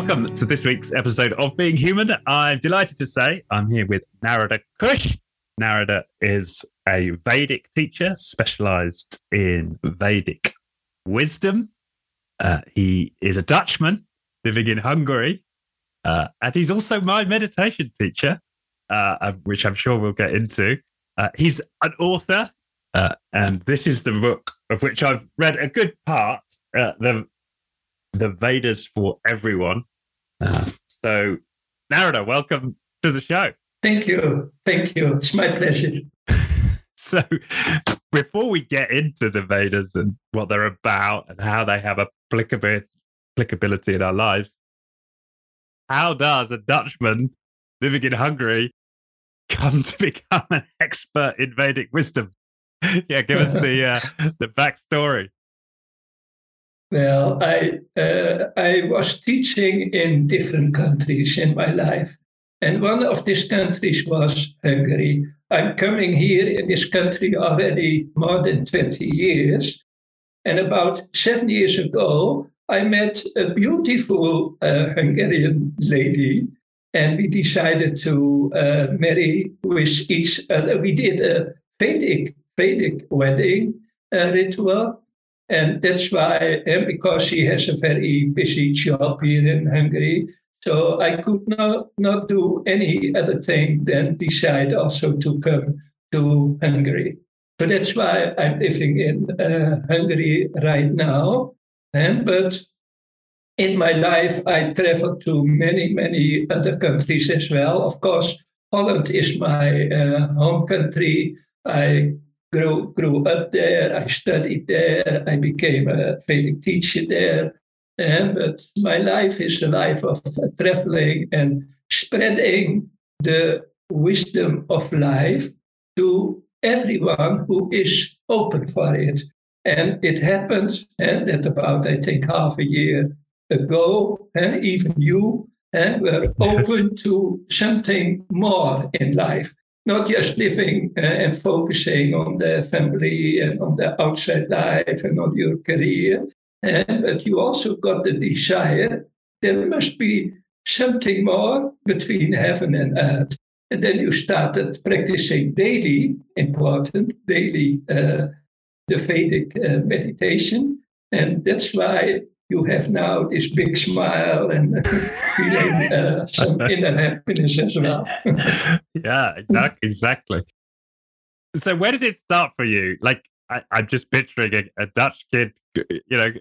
Welcome to this week's episode of Being Human. I'm delighted to say I'm here with Narada Kush. Narada is a Vedic teacher specialized in Vedic wisdom. Uh, he is a Dutchman living in Hungary. Uh, and he's also my meditation teacher, uh, which I'm sure we'll get into. Uh, he's an author, uh, and this is the book of which I've read a good part, uh, the the Vedas for everyone. so, Narada, welcome to the show. Thank you, thank you. It's my pleasure. so, before we get into the Vedas and what they're about and how they have applicability applicability in our lives, how does a Dutchman living in Hungary come to become an expert in Vedic wisdom? yeah, give us the uh, the backstory. Well, I uh, I was teaching in different countries in my life, and one of these countries was Hungary. I'm coming here in this country already more than 20 years, and about seven years ago, I met a beautiful uh, Hungarian lady, and we decided to uh, marry with each other. We did a Vedic, Vedic wedding uh, ritual, and that's why, and because she has a very busy job here in Hungary, so I could not, not do any other thing than decide also to come to Hungary. So that's why I'm living in uh, Hungary right now. And, but in my life, I traveled to many, many other countries as well. Of course, Holland is my uh, home country. I grew, grew up there, I studied there, I became a Vedic teacher there. And, but my life is a life of traveling and spreading the wisdom of life to everyone who is open for it. And it happens, and that about, I think, half a year ago, and even you and were yes. open to something more in life, not just living uh, and focusing on the family and on the outside life and on your career, and but you also got the desire there must be something more between heaven and earth. And then you started practicing daily, important, daily, uh, the Vedic uh, meditation. And that's why you have now this big smile and feeling uh, some inner happiness as well. yeah, exactly, exactly. So, where did it start for you? Like, I, am just picturing a, a, Dutch kid, you know,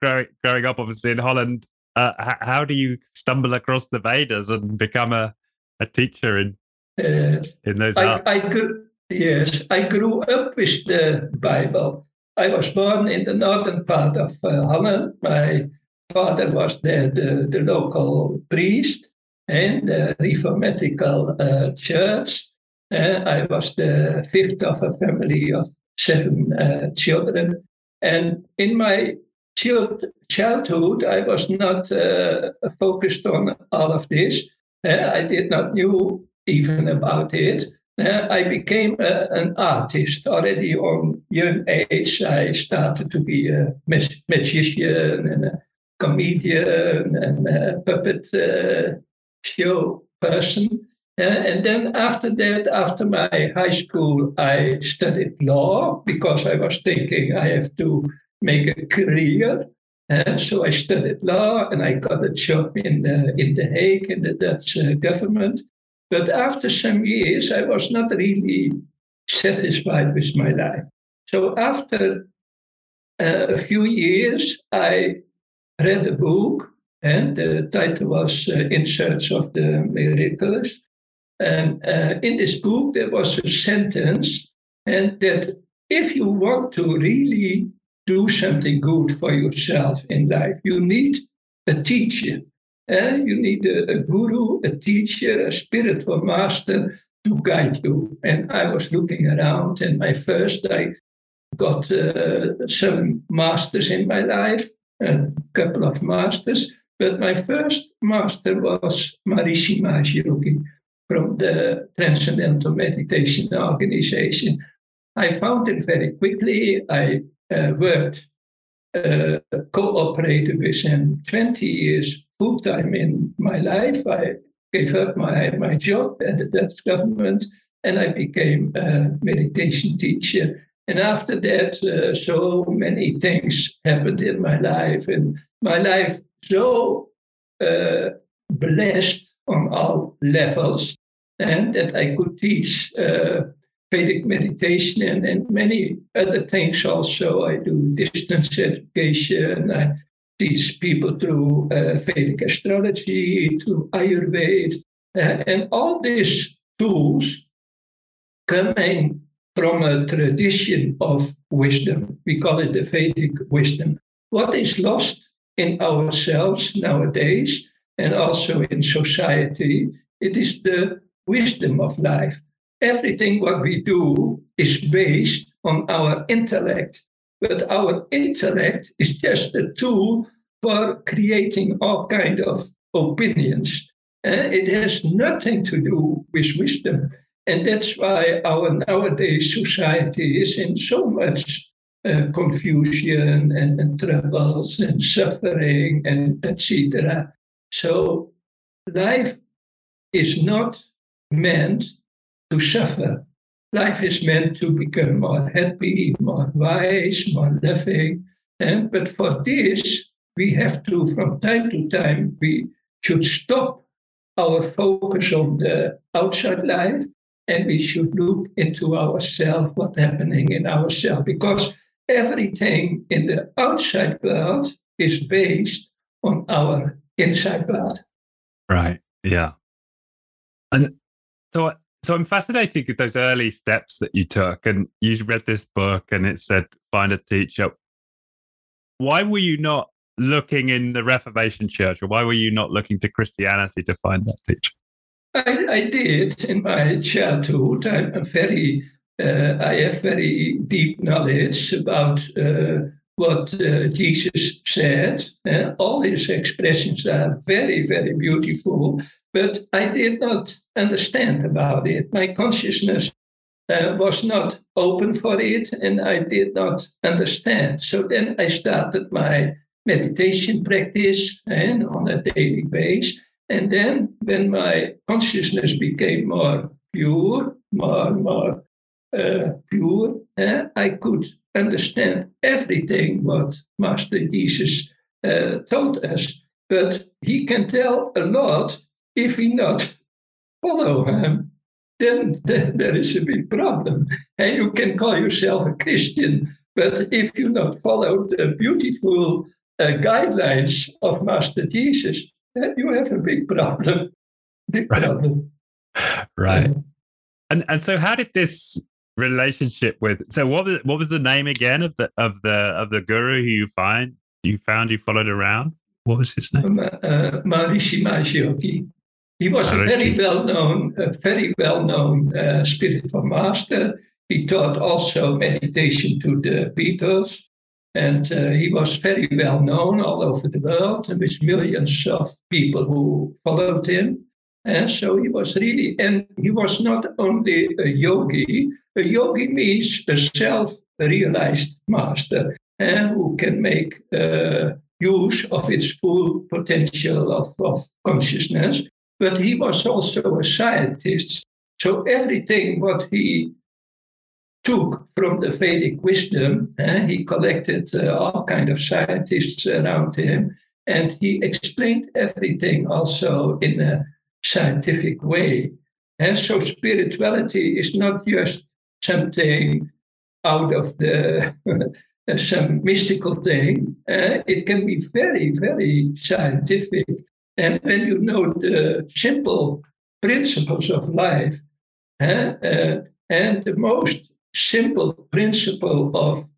growing growing up obviously in Holland. Uh, h- how do you stumble across the Vedas and become a, a teacher in uh, in those I, I grew, yes, I grew up with the Bible. I was born in the northern part of uh, Holland. My father was there, the, the local priest in the Reformatical uh, church. Uh, I was the fifth of a family of seven uh, children. And in my child, childhood, I was not uh, focused on all of this. Uh, I did not knew even about it I became a, an artist already on young age. I started to be a magician and a comedian and a puppet uh, show person. Uh, and then after that, after my high school, I studied law because I was thinking I have to make a career. Uh, so I studied law and I got a job in the, in The Hague in the Dutch uh, government. But after some years, I was not really satisfied with my life. So after uh, a few years, I read a book, and the title was uh, In Search of the Miracles. And uh, in this book, there was a sentence, and that if you want to really do something good for yourself in life, you need a teacher. And you need a, a, guru, a teacher, a spiritual master to guide you. And I was looking around, and my first, I got uh, some masters in my life, a couple of masters. But my first master was Maharishi Mahesh Yogi from the Transcendental Meditation Organization. I found it very quickly. I uh, worked, uh, cooperated with him 20 years full time in my life. I gave up my, my job at the Dutch government and I became a meditation teacher. And after that, uh, so many things happened in my life, and my life so uh, blessed on all levels, and that I could teach uh, Vedic meditation and, and many other things also. I do distance education. I teach people through uh, Vedic astrology, through Ayurveda, uh, and all these tools coming from a tradition of wisdom. We call it the Vedic wisdom. What is lost in ourselves nowadays and also in society, it is the wisdom of life. Everything what we do is based on our intellect, but our intellect is just a tool for creating all kind of opinions. Uh, it has nothing to do with wisdom. And that's why our nowadays society is in so much uh, confusion and, and, troubles and suffering and etc. So life is not meant to suffer. Life is meant to become more happy, more wise, more loving. And, but for this, we have to, from time to time, we should stop our focus on the outside life and we should look into ourselves, what's happening in ourselves, because everything in the outside world is based on our inside world. Right. Yeah. And so, so I'm fascinated with those early steps that you took, and you read this book, and it said find a teacher. Why were you not looking in the Reformation Church, or why were you not looking to Christianity to find that teacher? I, I did in my childhood. I'm very, uh, I have very deep knowledge about uh, what uh, Jesus said. Uh, all his expressions are very, very beautiful, but I did not understand about it. My consciousness uh, was not open for it, and I did not understand. So then I started my meditation practice and on a daily basis. And then when my consciousness became more pure, more, more uh, pure, uh, I could understand everything what Master Jesus uh, told us. But he can tell a lot if we not follow him. Then, then there is a big problem. And you can call yourself a Christian, but if you not follow the beautiful uh, guidelines of Master Jesus, then you have a big problem. Big problem. right. and and so how did this relationship with so what was what was the name again of the of the of the guru who you find you found you followed around? What was his name? Uh, uh, Maharishi Mahesh Yogi. He was a very well known, a very well known uh, spiritual master. He taught also meditation to the Beatles. And uh, he was very well known all over the world with millions of people who followed him. And so he was really, and he was not only a yogi, a yogi means a self realized master and who can make uh, use of its full potential of, of consciousness. But he was also a scientist. So everything what he took from the Vedic wisdom. Uh, he collected uh, all kind of scientists around him, and he explained everything also in a scientific way. And so spirituality is not just something out of the some mystical thing. Uh, it can be very, very scientific. And when you know the simple principles of life, uh, and the most simple principle of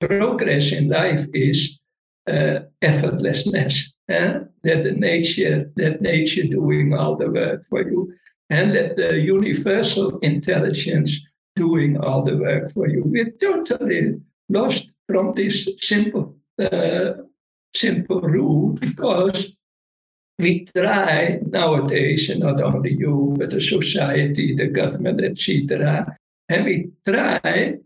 progress in life is uh, effortlessness. That the nature, that nature doing all the work for you, and that the universal intelligence doing all the work for you. We're totally lost from this simple, uh, simple rule because we try nowadays, and not only you, but the society, the government, etc., and we try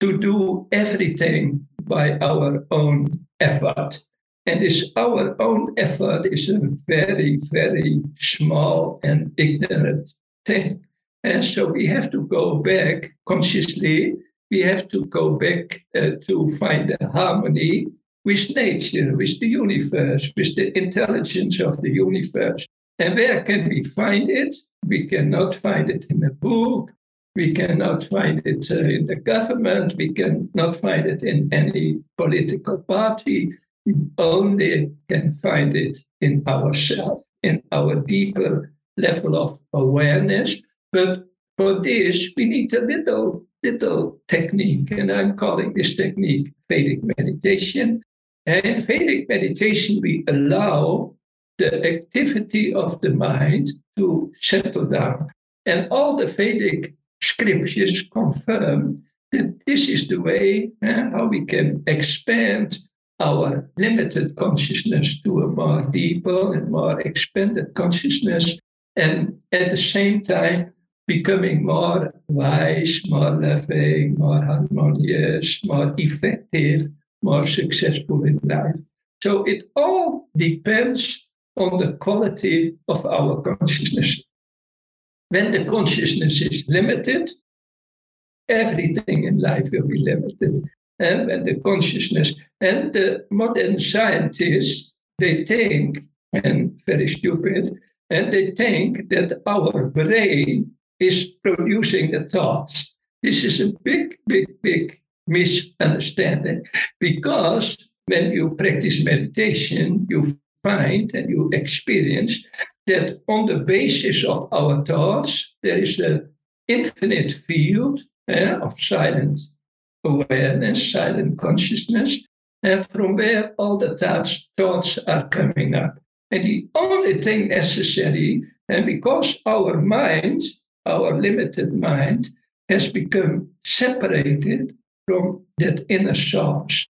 to do everything by our own effort. And this our own effort is a very, very small and ignorant thing. And so we have to go back consciously. We have to go back uh, to find the harmony with nature, with the universe, with the intelligence of the universe. And where can we find it? We cannot find it in a book. We cannot find it uh, in the government. We cannot find it in any political party. We only can find it in ourselves, in our deeper level of awareness. But for this, we need a little, little technique, and I'm calling this technique Vedic meditation. And in Vedic meditation, we allow the activity of the mind to settle down. And all the Vedic scriptures confirm that this is the way uh, how we can expand our limited consciousness to a more deeper and more expanded consciousness, and at the same time becoming more wise, more loving, more harmonious, more effective, more successful in life. So it all depends on the quality of our consciousness. When the consciousness is limited, everything in life will be limited. And when the consciousness and the modern scientists, they think, and very stupid, and they think that our brain is producing the thoughts. This is a big, big, big misunderstanding because when you practice meditation, you find and you experience that on the basis of our thoughts, there is an infinite field eh, of silent awareness, silent consciousness, and from where all the thoughts, thoughts are coming up. And the only thing necessary, and because our mind, our limited mind, has become separated from that inner source.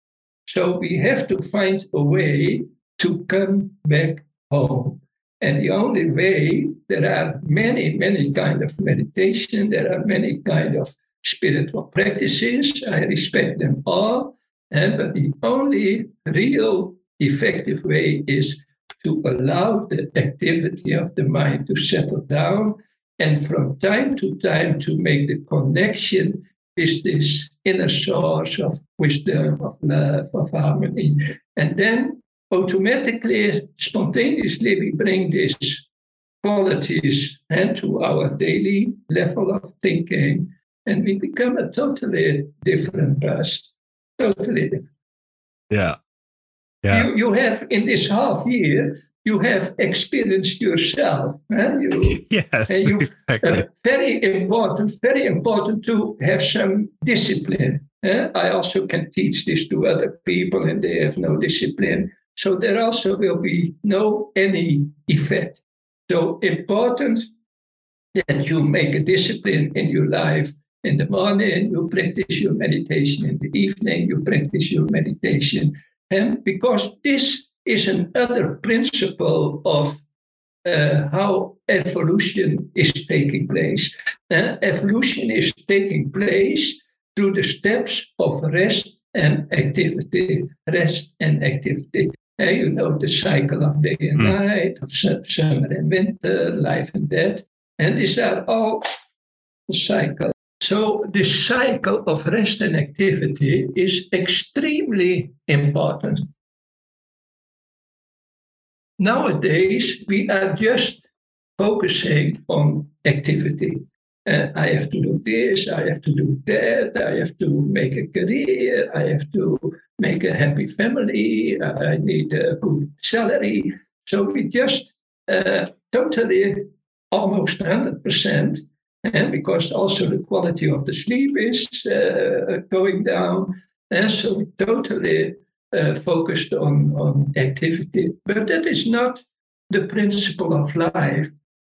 So we have to find a way to come back home. And the only way, there are many, many kind of meditation, there are many kind of spiritual practices. I respect them all. And, but the only real effective way is to allow the activity of the mind to settle down and from time to time to make the connection with this inner source of wisdom, of love, of harmony. And then automatically, spontaneously, we bring these qualities into our daily level of thinking, and we become a totally different person. Totally different. Yeah. Yeah. You, you have in this half year, you have experienced yourself. Eh? You, yes. And you, exactly. uh, very important, very important to have some discipline. Eh? I also can teach this to other people and they have no discipline. So there also will be no any effect. So important that you make a discipline in your life. In the morning, you practice your meditation. In the evening, you practice your meditation. And because this is another principle of uh, how evolution is taking place. Uh, evolution is taking place through the steps of rest and activity, rest and activity. Uh, you know the cycle of day and mm. night, of summer and winter, life and death, and these are all the cycle. So the cycle of rest and activity is extremely important. Nowadays, we are just focusing on activity. Uh, I have to do this, I have to do that, I have to make a career, I have to make a happy family, I need a good salary. So we just uh, totally, almost 100%, and because also the quality of the sleep is uh, going down, and so we totally uh, focused on, on activity. But that is not the principle of life.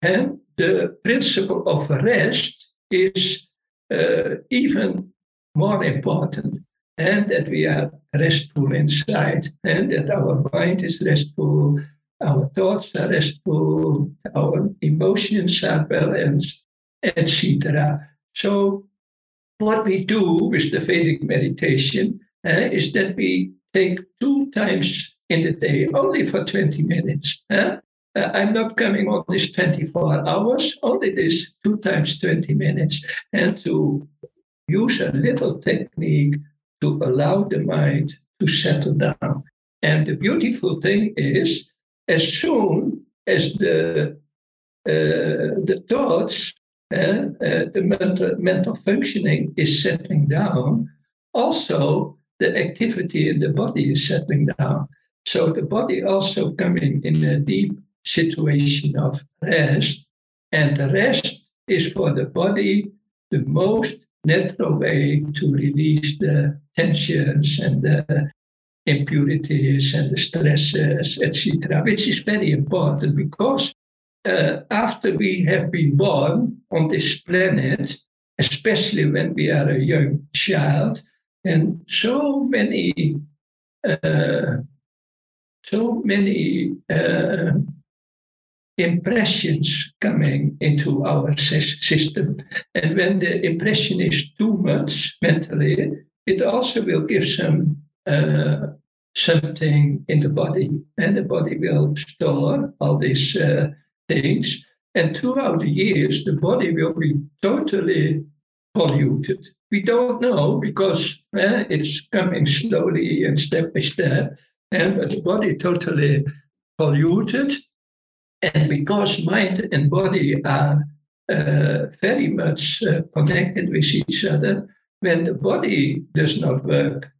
And the principle of rest is uh, even more important. And that we are restful inside, and that our mind is restful, our thoughts are restful, our emotions are balanced, etc. So, what we do with the Vedic meditation uh, is that we take two times in the day only for 20 minutes. Huh? Uh, I'm not coming on this 24 hours, only this two times 20 minutes, and to use a little technique to allow the mind to settle down. And the beautiful thing is, as soon as the uh, the thoughts, uh, uh, the mental, mental functioning is settling down, also the activity in the body is settling down. So the body also coming in a deep situation of rest. And the rest is for the body the most natural way to release the tensions and the impurities and the stresses, etc., which is very important because uh, after we have been born on this planet, especially when we are a young child, and so many, uh, so many uh, impressions coming into our system. And when the impression is too much mentally, it also will give some uh, something in the body, and the body will store all these uh, things. And throughout the years, the body will be totally polluted. We don't know because uh, it's coming slowly and step by step, and the body totally polluted and because mind and body are uh, very much uh, connected with each other, when the body does not work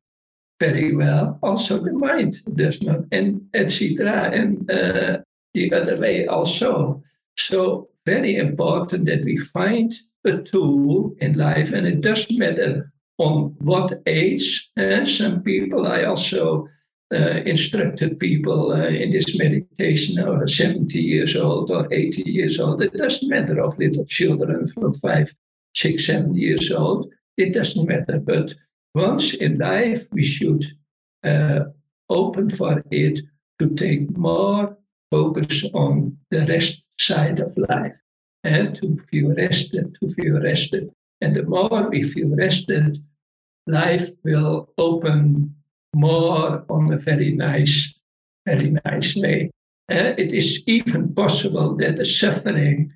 very well, also the mind does not, and etc. And uh, the other way also. So very important that we find a tool in life, and it doesn't matter on what age. And some people I also uh, instructed people uh, in this meditation are 70 years old or 80 years old. It doesn't matter of little children from five, six, seven years old. It doesn't matter. But once in life, we should uh, open for it to take more focus on the rest side of life and to feel rested, to feel rested. And the more we feel rested, life will open more on a very nice, very nice way. Uh, it is even possible that the suffering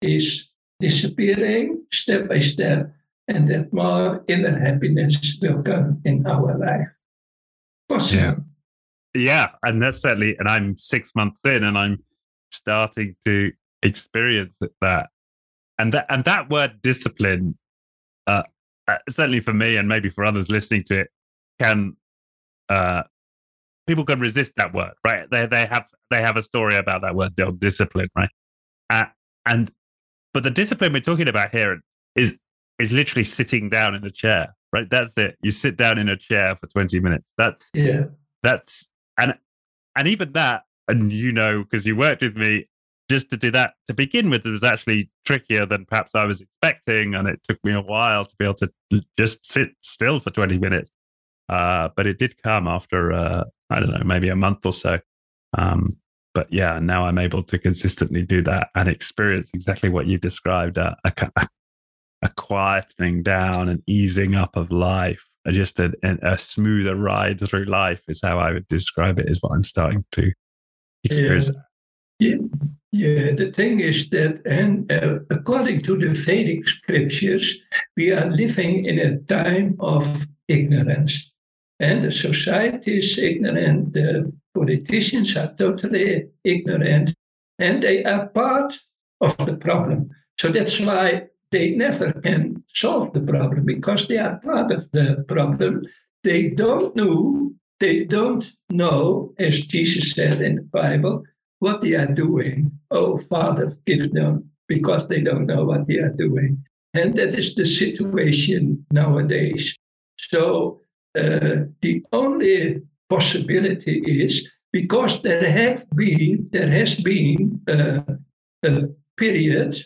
is disappearing step by step and that more inner happiness will come in our life. Possible. Yeah. Yeah. And that's certainly, and I'm six months in and I'm starting to experience that. And that, and that word discipline, uh, uh, certainly for me and maybe for others listening to it, can uh, people can resist that word, right? They they have they have a story about that word, the discipline, right? Uh, and but the discipline we're talking about here is is literally sitting down in a chair, right? That's it. You sit down in a chair for twenty minutes. That's yeah. That's and and even that, and you know, because you worked with me, just to do that to begin with, it was actually trickier than perhaps I was expecting, and it took me a while to be able to just sit still for twenty minutes. Uh, but it did come after, uh, I don't know, maybe a month or so. Um, but yeah, now I'm able to consistently do that and experience exactly what you described uh, a, a, a quietening down and easing up of life. Just a, a, smoother ride through life is how I would describe it, is what I'm starting to experience. Yeah. Yeah, yeah, the thing is that, and uh, according to the Vedic scriptures, we are living in a time of ignorance. And the society is ignorant, the politicians are totally ignorant, and they are part of the problem. So that's why they never can solve the problem because they are part of the problem. They don't know, they don't know, as Jesus said in the Bible, what they are doing. Oh, Father, forgive them because they don't know what they are doing. And that is the situation nowadays. So uh, the only possibility is because there have been there has been uh, a period,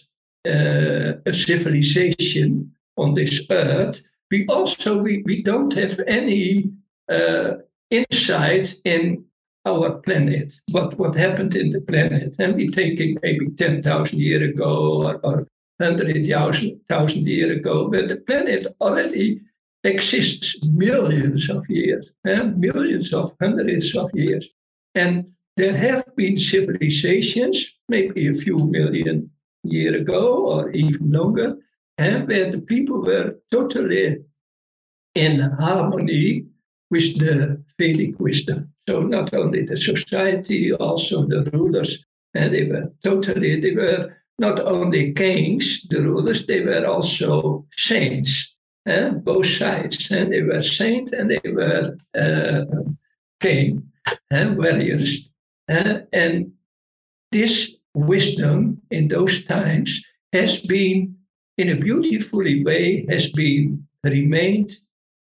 uh, a civilization on this earth. We also we, we don't have any uh, insight in our planet, what, what happened in the planet. And we're thinking maybe 10,000 years ago or, or 100,000 years ago, but the planet already exists millions of years, and millions of hundreds of years. And there have been civilizations, maybe a few million years ago or even longer, and where the people were totally in harmony with the Vedic wisdom. So not only the society, also the rulers, and they were totally, they were not only kings, the rulers, they were also saints, and both sides. And they were saints and they were uh, king and warriors. Uh, and this wisdom in those times has been, in a beautifully way, has been remained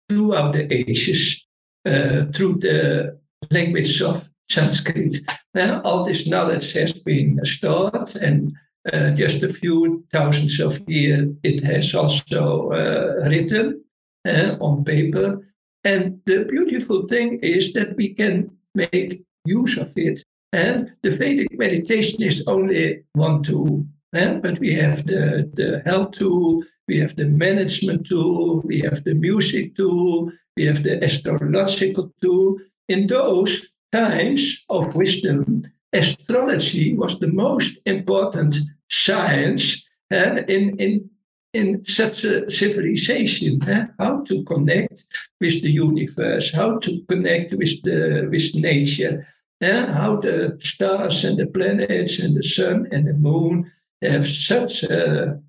throughout the ages uh, through the language of Sanskrit. Now, all this knowledge has been stored, and uh, just a few thousands of years it has also uh, written uh, on paper. And the beautiful thing is that we can make use of it. And the Vedic meditation is only one tool, eh? but we have the, the health tool, we have the management tool, we have the music tool, we have the astrological tool. In those times of wisdom, astrology was the most important science uh, in, in, in such a civilization. Uh, how to connect with the universe, how to connect with, the, with nature, uh, how the stars and the planets and the sun and the moon have such a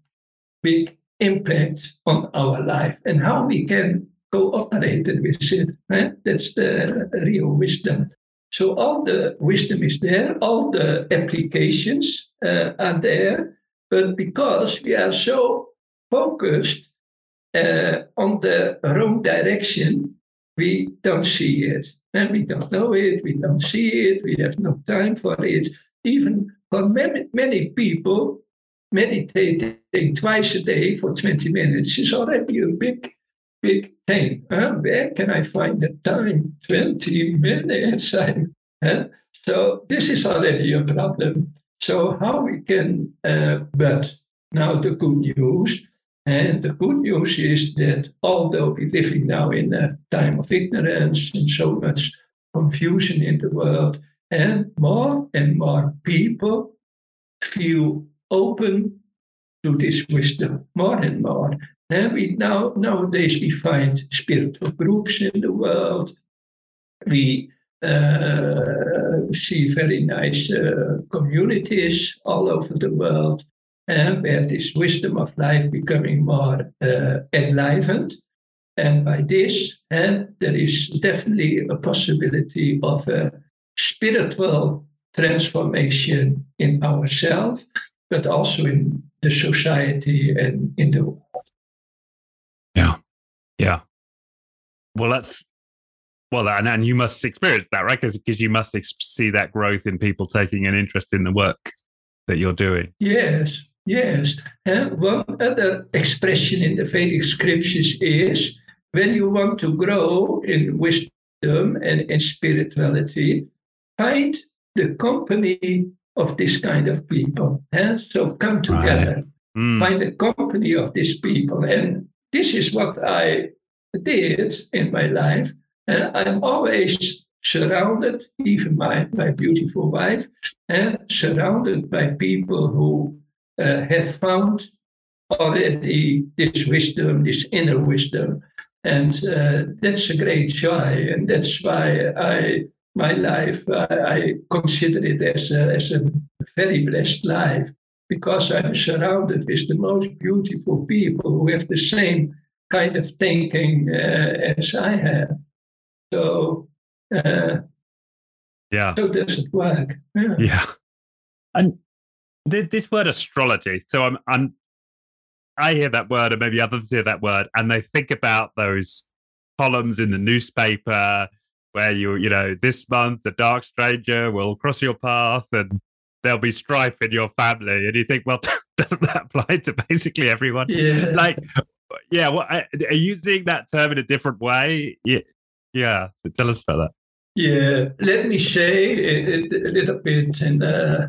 big impact on our life and how we can cooperated with it. Right? That's the real wisdom. So all the wisdom is there, all the applications uh, are there, but because we are so focused uh, on the wrong direction, we don't see it. And we don't know it, we don't see it, we have no time for it. Even for many, many people, meditating twice a day for 20 minutes is already a big big thing. Huh? Where can I find the time? 20 minutes. huh? So this is already a problem. So how we can, uh, but now the good news, and the good news is that although we're living now in a time of ignorance and so much confusion in the world, and more and more people feel open to this wisdom, more and more. We now nowadays we find spiritual groups in the world. We uh, see very nice uh, communities all over the world, and where this wisdom of life becoming more uh, enlivened. And by this, and there is definitely a possibility of a spiritual transformation in ourselves, but also in the society and in the yeah. Well, that's well, and, and you must experience that, right? Because you must ex- see that growth in people taking an interest in the work that you're doing. Yes, yes. And one other expression in the Vedic scriptures is when you want to grow in wisdom and in spirituality, find the company of this kind of people. And so come together, right. mm. find the company of these people. And this is what I did in my life. And I'm always surrounded, even my, my beautiful wife, and surrounded by people who uh, have found already this wisdom, this inner wisdom. And uh, that's a great joy. And that's why I, my life, I, I consider it as a, as a very blessed life because I'm surrounded with the most beautiful people who have the same kind of thinking uh, as I have. So, uh, yeah. So does it work? Yeah. yeah. And th- this word astrology. So I'm, I'm, I hear that word, and maybe others hear that word, and they think about those columns in the newspaper where you, you know, this month the dark stranger will cross your path, and there'll be strife in your family, and you think, well, doesn't that apply to basically everyone? Yeah. Like, yeah. Well, are you seeing that term in a different way? Yeah. Yeah. Tell us about that. Yeah. Let me say a, a little bit, and uh,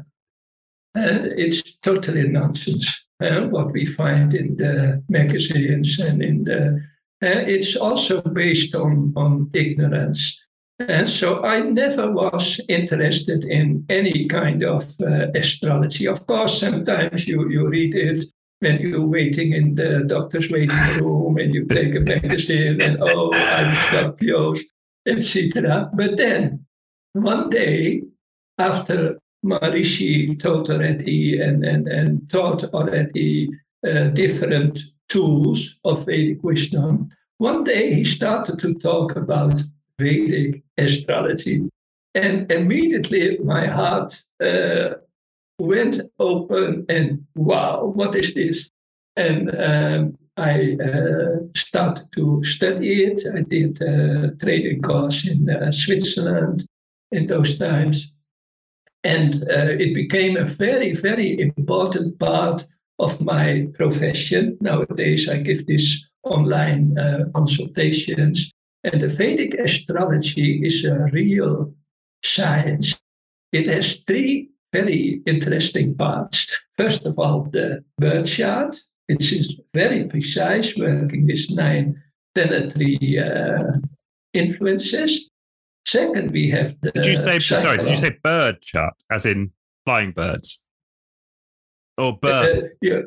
uh, it's totally nonsense. Uh, what we find in the magazines and in the, uh, it's also based on on ignorance. And so I never was interested in any kind of uh, astrology. Of course, sometimes you, you read it when you're waiting in the doctor's waiting room and you take a magazine and, oh, I'm Scorpios, etc. But then one day, after Maharishi told already and, and, and taught already uh, different tools of Vedic wisdom, one day he started to talk about Vedic astrology. And immediately my heart uh, went open and wow, what is this? And um, I uh, started to study it. I did a training course in uh, Switzerland in those times. And uh, it became a very, very important part of my profession. Nowadays, I give these online uh, consultations and the Vedic astrology is a real science. It has three very interesting parts. First of all, the birth chart, which is very precise, working with nine planetary uh, influences. Second, we have the. Did you say sorry? Did you say bird chart, as in flying birds, or birth? Uh, yeah,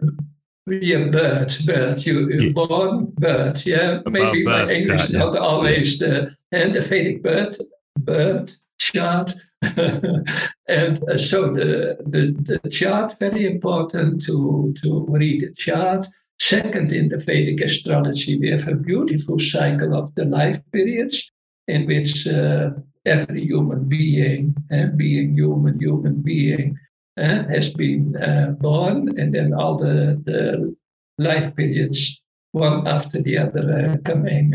yeah, bird, bird. You, you yeah. born bird. Yeah, maybe my English is not always the and the Vedic bird, bird chart. and uh, so the, the the chart very important to to read the chart. Second, in the Vedic astrology, we have a beautiful cycle of the life periods in which uh, every human being, uh, being human, human being, has been uh, born, and then all the, the life periods, one after the other, uh, coming.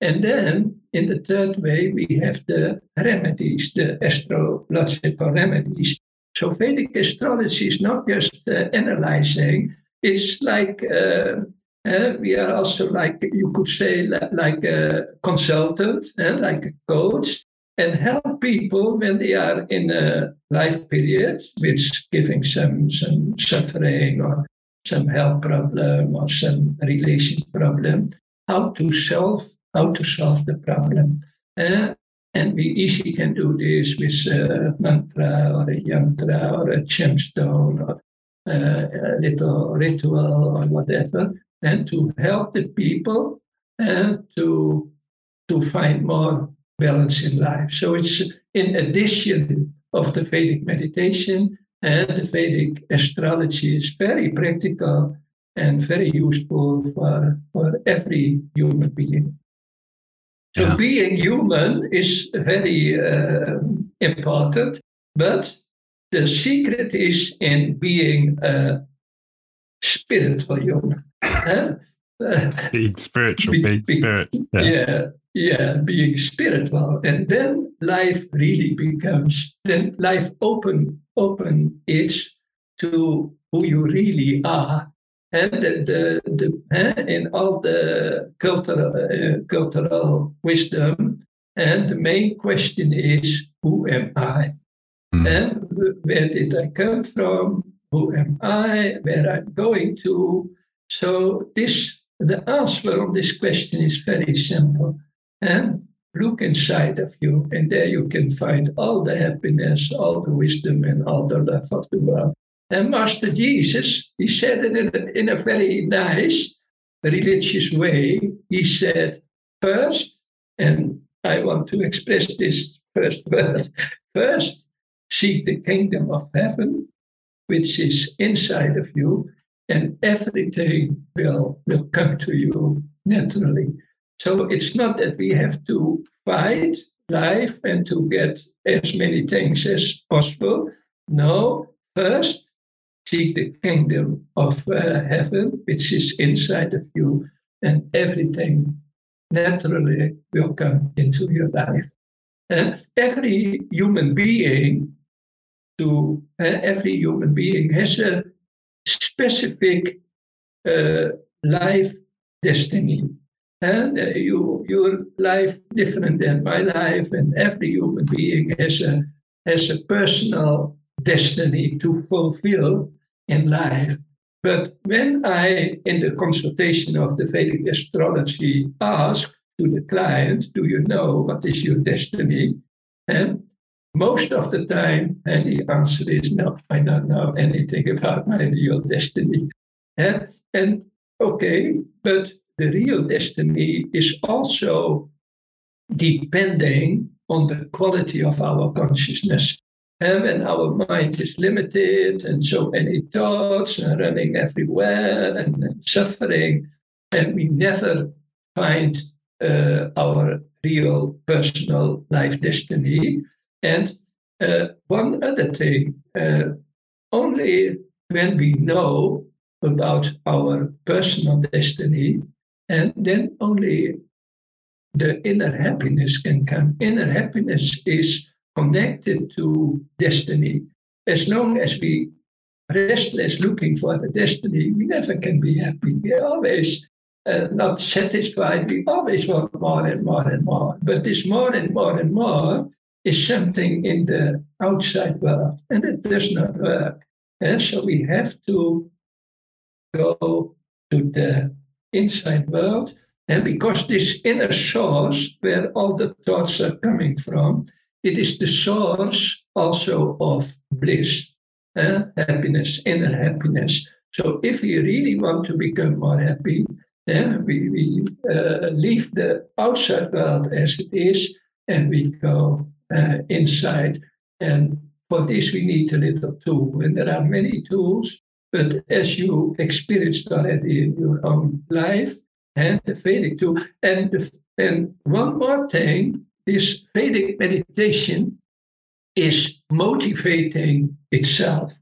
and then in the third way, we have the remedies, the astrological remedies. So Vedic astrology is not just analyzing, it's like uh, uh, we are also like you could say like a consultant uh, like a coach and help people when they are in a life period which giving some some suffering or some health problem or some relation problem how to solve how to solve the problem. Uh, and we easily can do this with a mantra or a yantra or a gemstone or uh, a little ritual or whatever and to help the people and to to find more balance in life. So it's in addition of the Vedic meditation and the Vedic astrology is very practical and very useful for, for every human being. So yeah. being human is very uh, important, but the secret is in being a spiritual human. Being spiritual, being, being spirit. Yeah. yeah yeah, being spiritual. And then life really becomes, then life open, open is to who you really are. And the, the, the in all the cultural, uh, cultural wisdom, and the main question is, who am I? Mm. And where did I come from? Who am I? Where I'm going to? So this the answer on this question is very simple and look inside of you, and there you can find all the happiness, all the wisdom, and all the love of the world. And Master Jesus, he said it in a, in a very nice religious way. He said, first, and I want to express this first word, first, seek the kingdom of heaven, which is inside of you, and everything will, will come to you naturally. So it's not that we have to fight life and to get as many things as possible. No, first seek the kingdom of uh, heaven, which is inside of you, and everything naturally will come into your life. And every human being, to uh, every human being has a specific uh, life destiny and uh, you, your life different than my life, and every human being has a has a personal destiny to fulfill in life. But when I, in the consultation of the Vedic astrology, ask to the client, do you know what is your destiny? And most of the time, and the answer is no, I don't know anything about my real destiny. And, and okay, but the real destiny is also depending on the quality of our consciousness. And when our mind is limited and so many thoughts running everywhere and, and suffering, and we never find uh, our real personal life destiny. And uh, one other thing, uh, only when we know about our personal destiny, and then only the inner happiness can come. Inner happiness is connected to destiny. As long as we restless looking for the destiny, we never can be happy. We are always uh, not satisfied. We always want more and more and more. But this more and more and more is something in the outside world, and it does not work. And so we have to go to the inside world. And because this inner source, where all the thoughts are coming from, it is the source also of bliss, uh, happiness, inner happiness. So if we really want to become more happy, then we, we uh, leave the outside world as it is and we go uh, inside. And for this, we need a little tool. And there are many tools, but as you experienced already in your own life, and the Vedic tool. And, the, and one more thing this Vedic meditation is motivating itself.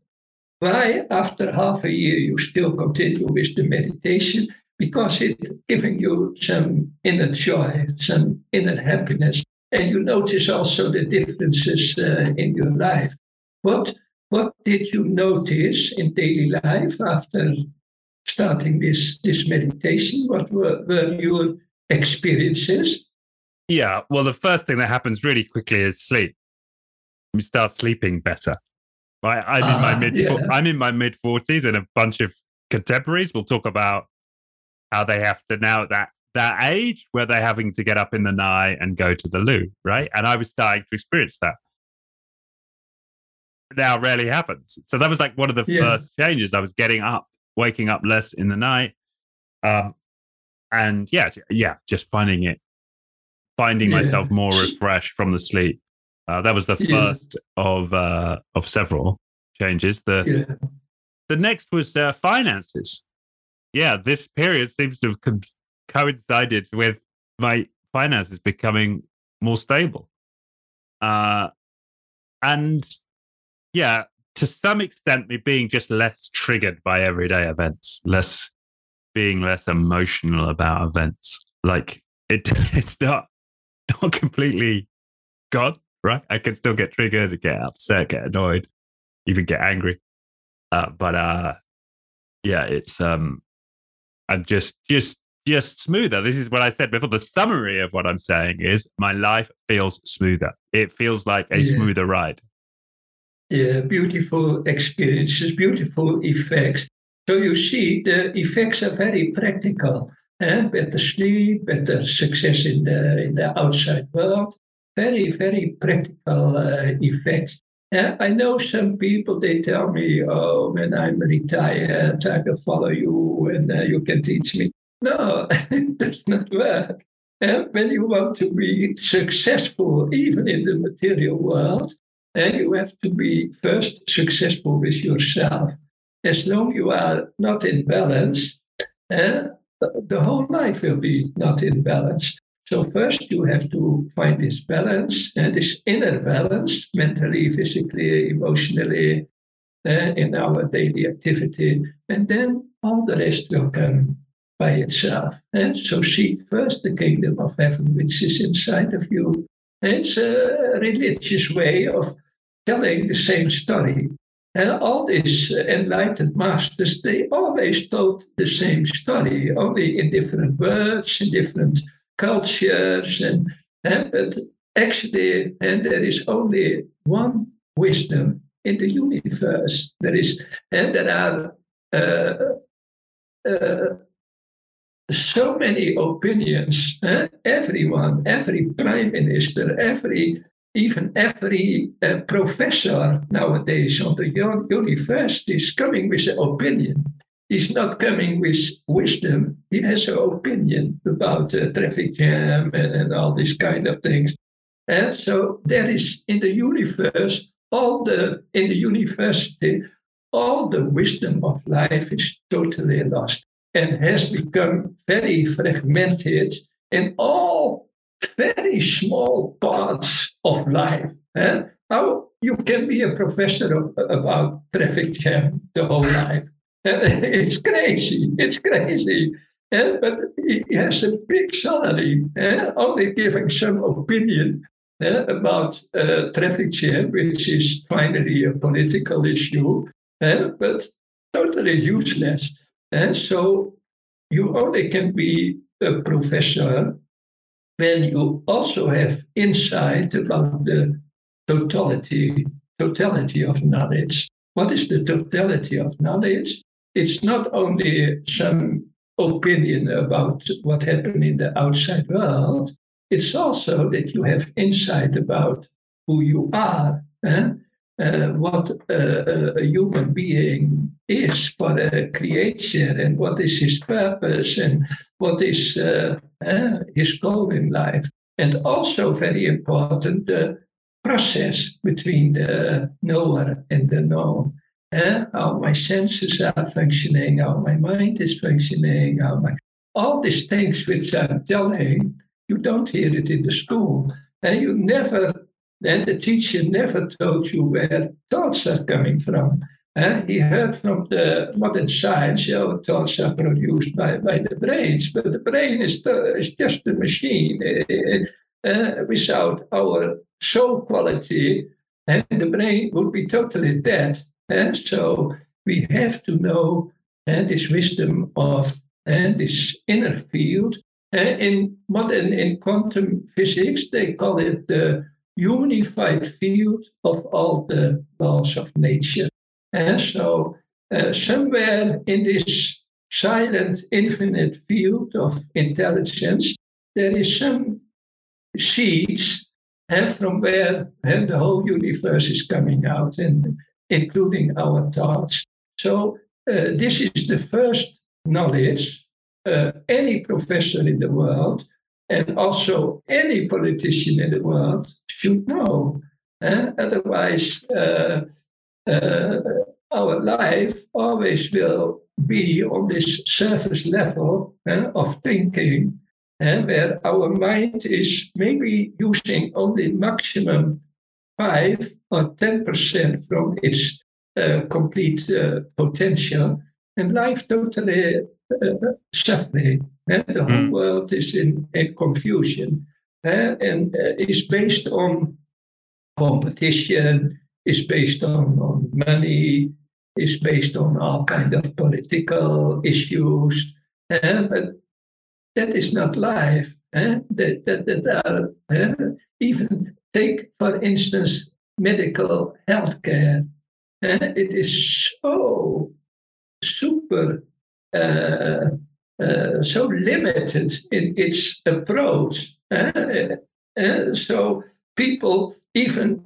Why, after half a year, you still continue with the meditation? Because it's giving you some inner joy, some inner happiness, and you notice also the differences uh, in your life. What what did you notice in daily life after starting this this meditation? What were, were your experiences? Yeah, well, the first thing that happens really quickly is sleep. You start sleeping better. Right, I'm in my ah, mid. Yeah. I'm in my mid forties, and a bunch of contemporaries will talk about how they have to now that that age where they're having to get up in the night and go to the loo, right? And I was starting to experience that. Now rarely happens. So that was like one of the yeah. first changes. I was getting up, waking up less in the night. Um, and yeah, yeah, just finding it finding yeah. myself more refreshed from the sleep. Uh, that was the first yeah. of uh, of several changes. The yeah. the next was uh, finances. Yeah, this period seems to have coincided with my finances becoming more stable. Uh, and yeah, to some extent, me being just less triggered by everyday events, less being less emotional about events. Like it, it's not not completely gone, right? I can still get triggered, get upset, get annoyed, even get angry. Uh, but uh, yeah, it's um, I'm just just just smoother. This is what I said before. The summary of what I'm saying is my life feels smoother. It feels like a yeah. smoother ride. Yeah, beautiful experiences, beautiful effects. So you see, the effects are very practical eh, better sleep, better success in the in the outside world. Very, very practical uh, effects. Uh, I know some people, they tell me, oh, when I'm retired, I will follow you and uh, you can teach me. No, it does not work. And when you want to be successful, even in the material world, uh, you have to be first successful with yourself. As long you are not in balance, uh, the whole life will be not in balance. So first you have to find this balance and this inner balance, mentally, physically, emotionally, uh, in our daily activity, and then all the rest will come by itself. And so seek first the kingdom of heaven, which is inside of you. And it's a religious way of telling the same story. And all these enlightened masters, they always told the same story, only in different words, in different cultures. And, and but actually, and there is only one wisdom in the universe. There is, and there are uh, uh, so many opinions. Eh? Everyone, every prime minister, every even every uh, professor nowadays on the university is coming with an opinion. He's not coming with wisdom. He has an opinion about uh, traffic jam and, and, all these kind of things. And so there is in the universe, all the in the university, all the wisdom of life is totally lost and has become very fragmented in all very small parts of life. And how you can be a professor of, about traffic jam the whole life. it's crazy. It's crazy. Uh, but he has a big salary, uh, only giving some opinion uh, about traffic jam, which is finally a political issue, but totally useless. And so you only can be a professor when you also have insight about the totality, totality of knowledge. What is the totality of knowledge? It's not only some opinion about what happened in the outside world, it's also that you have insight about who you are. Eh? Uh, what uh, a human being is for a creature and what is his purpose and what is uh, his goal in life. And also, very important, the process between the knower and the known. how my senses are functioning, how my mind is functioning, how my all these things which I'm telling, you don't hear it in the school. And you never and the teacher never told you where thoughts are coming from. Uh, he heard from the modern science, you know, thoughts are produced by, by the brains, but the brain is, the, is just a machine. Uh, without our soul quality, and the brain would be totally dead. And so we have to know and this wisdom of and this inner field. in modern in quantum physics, they call it the unified field of all the laws of nature. And so, uh, somewhere in this silent, infinite field of intelligence, there is some seeds and from where and the whole universe is coming out, and including our thoughts. So, uh, this is the first knowledge uh, any professor in the world and also any politician in the world should know. Eh? Otherwise, uh, uh, our life always will be on this surface level eh, of thinking, eh, where our mind is maybe using only maximum 5 or 10% from its uh, complete uh, potential, and life totally uh, suffering. And the whole world is in, in confusion and uh, is based on competition, is based on, on money, is based on all kind of political issues. but that is not life. That, that, that are, even take, for instance, medical healthcare. it is so super uh, uh, so limited in its approach. Uh, uh, so people even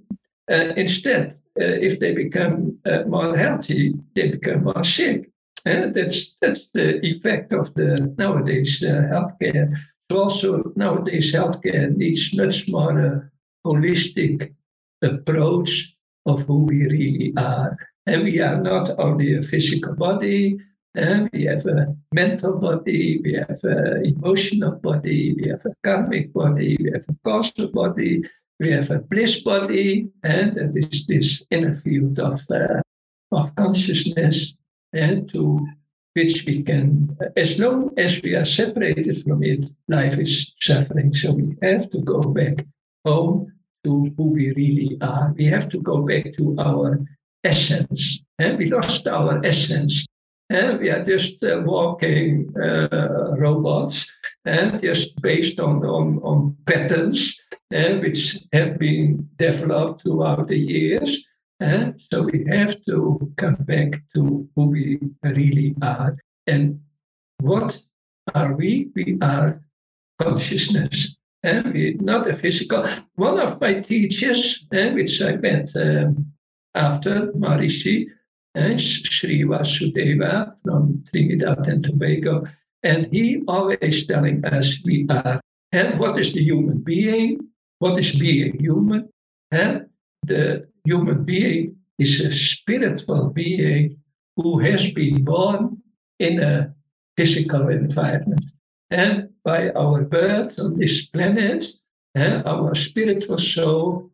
instead, if they become more healthy, they become more sick. that's that's the effect of the nowadays healthcare. So also nowadays healthcare needs much more holistic approach of who we really are. And we are not only a physical body, uh, we have a mental body, we have an emotional body, we have a karmic body, we have a causal body, we have a bliss body, and that is this inner field of, uh, of consciousness, and to which we can, as long as we are separated from it, life is suffering. So we have to go back home to who we really are. We have to go back to our essence. And we lost our essence and we are just uh, walking uh, robots and just based on, on, on patterns uh, which have been developed throughout the years. And so we have to come back to who we really are. And what are we? We are consciousness. And we not a physical. One of my teachers, and which I met um, after Maharishi, and Sri Vasudeva from Trinidad and Tobago, and he always telling us we are. And what is the human being? What is being human? And the human being is a spiritual being who has been born in a physical environment. And by our birth on this planet, our spiritual soul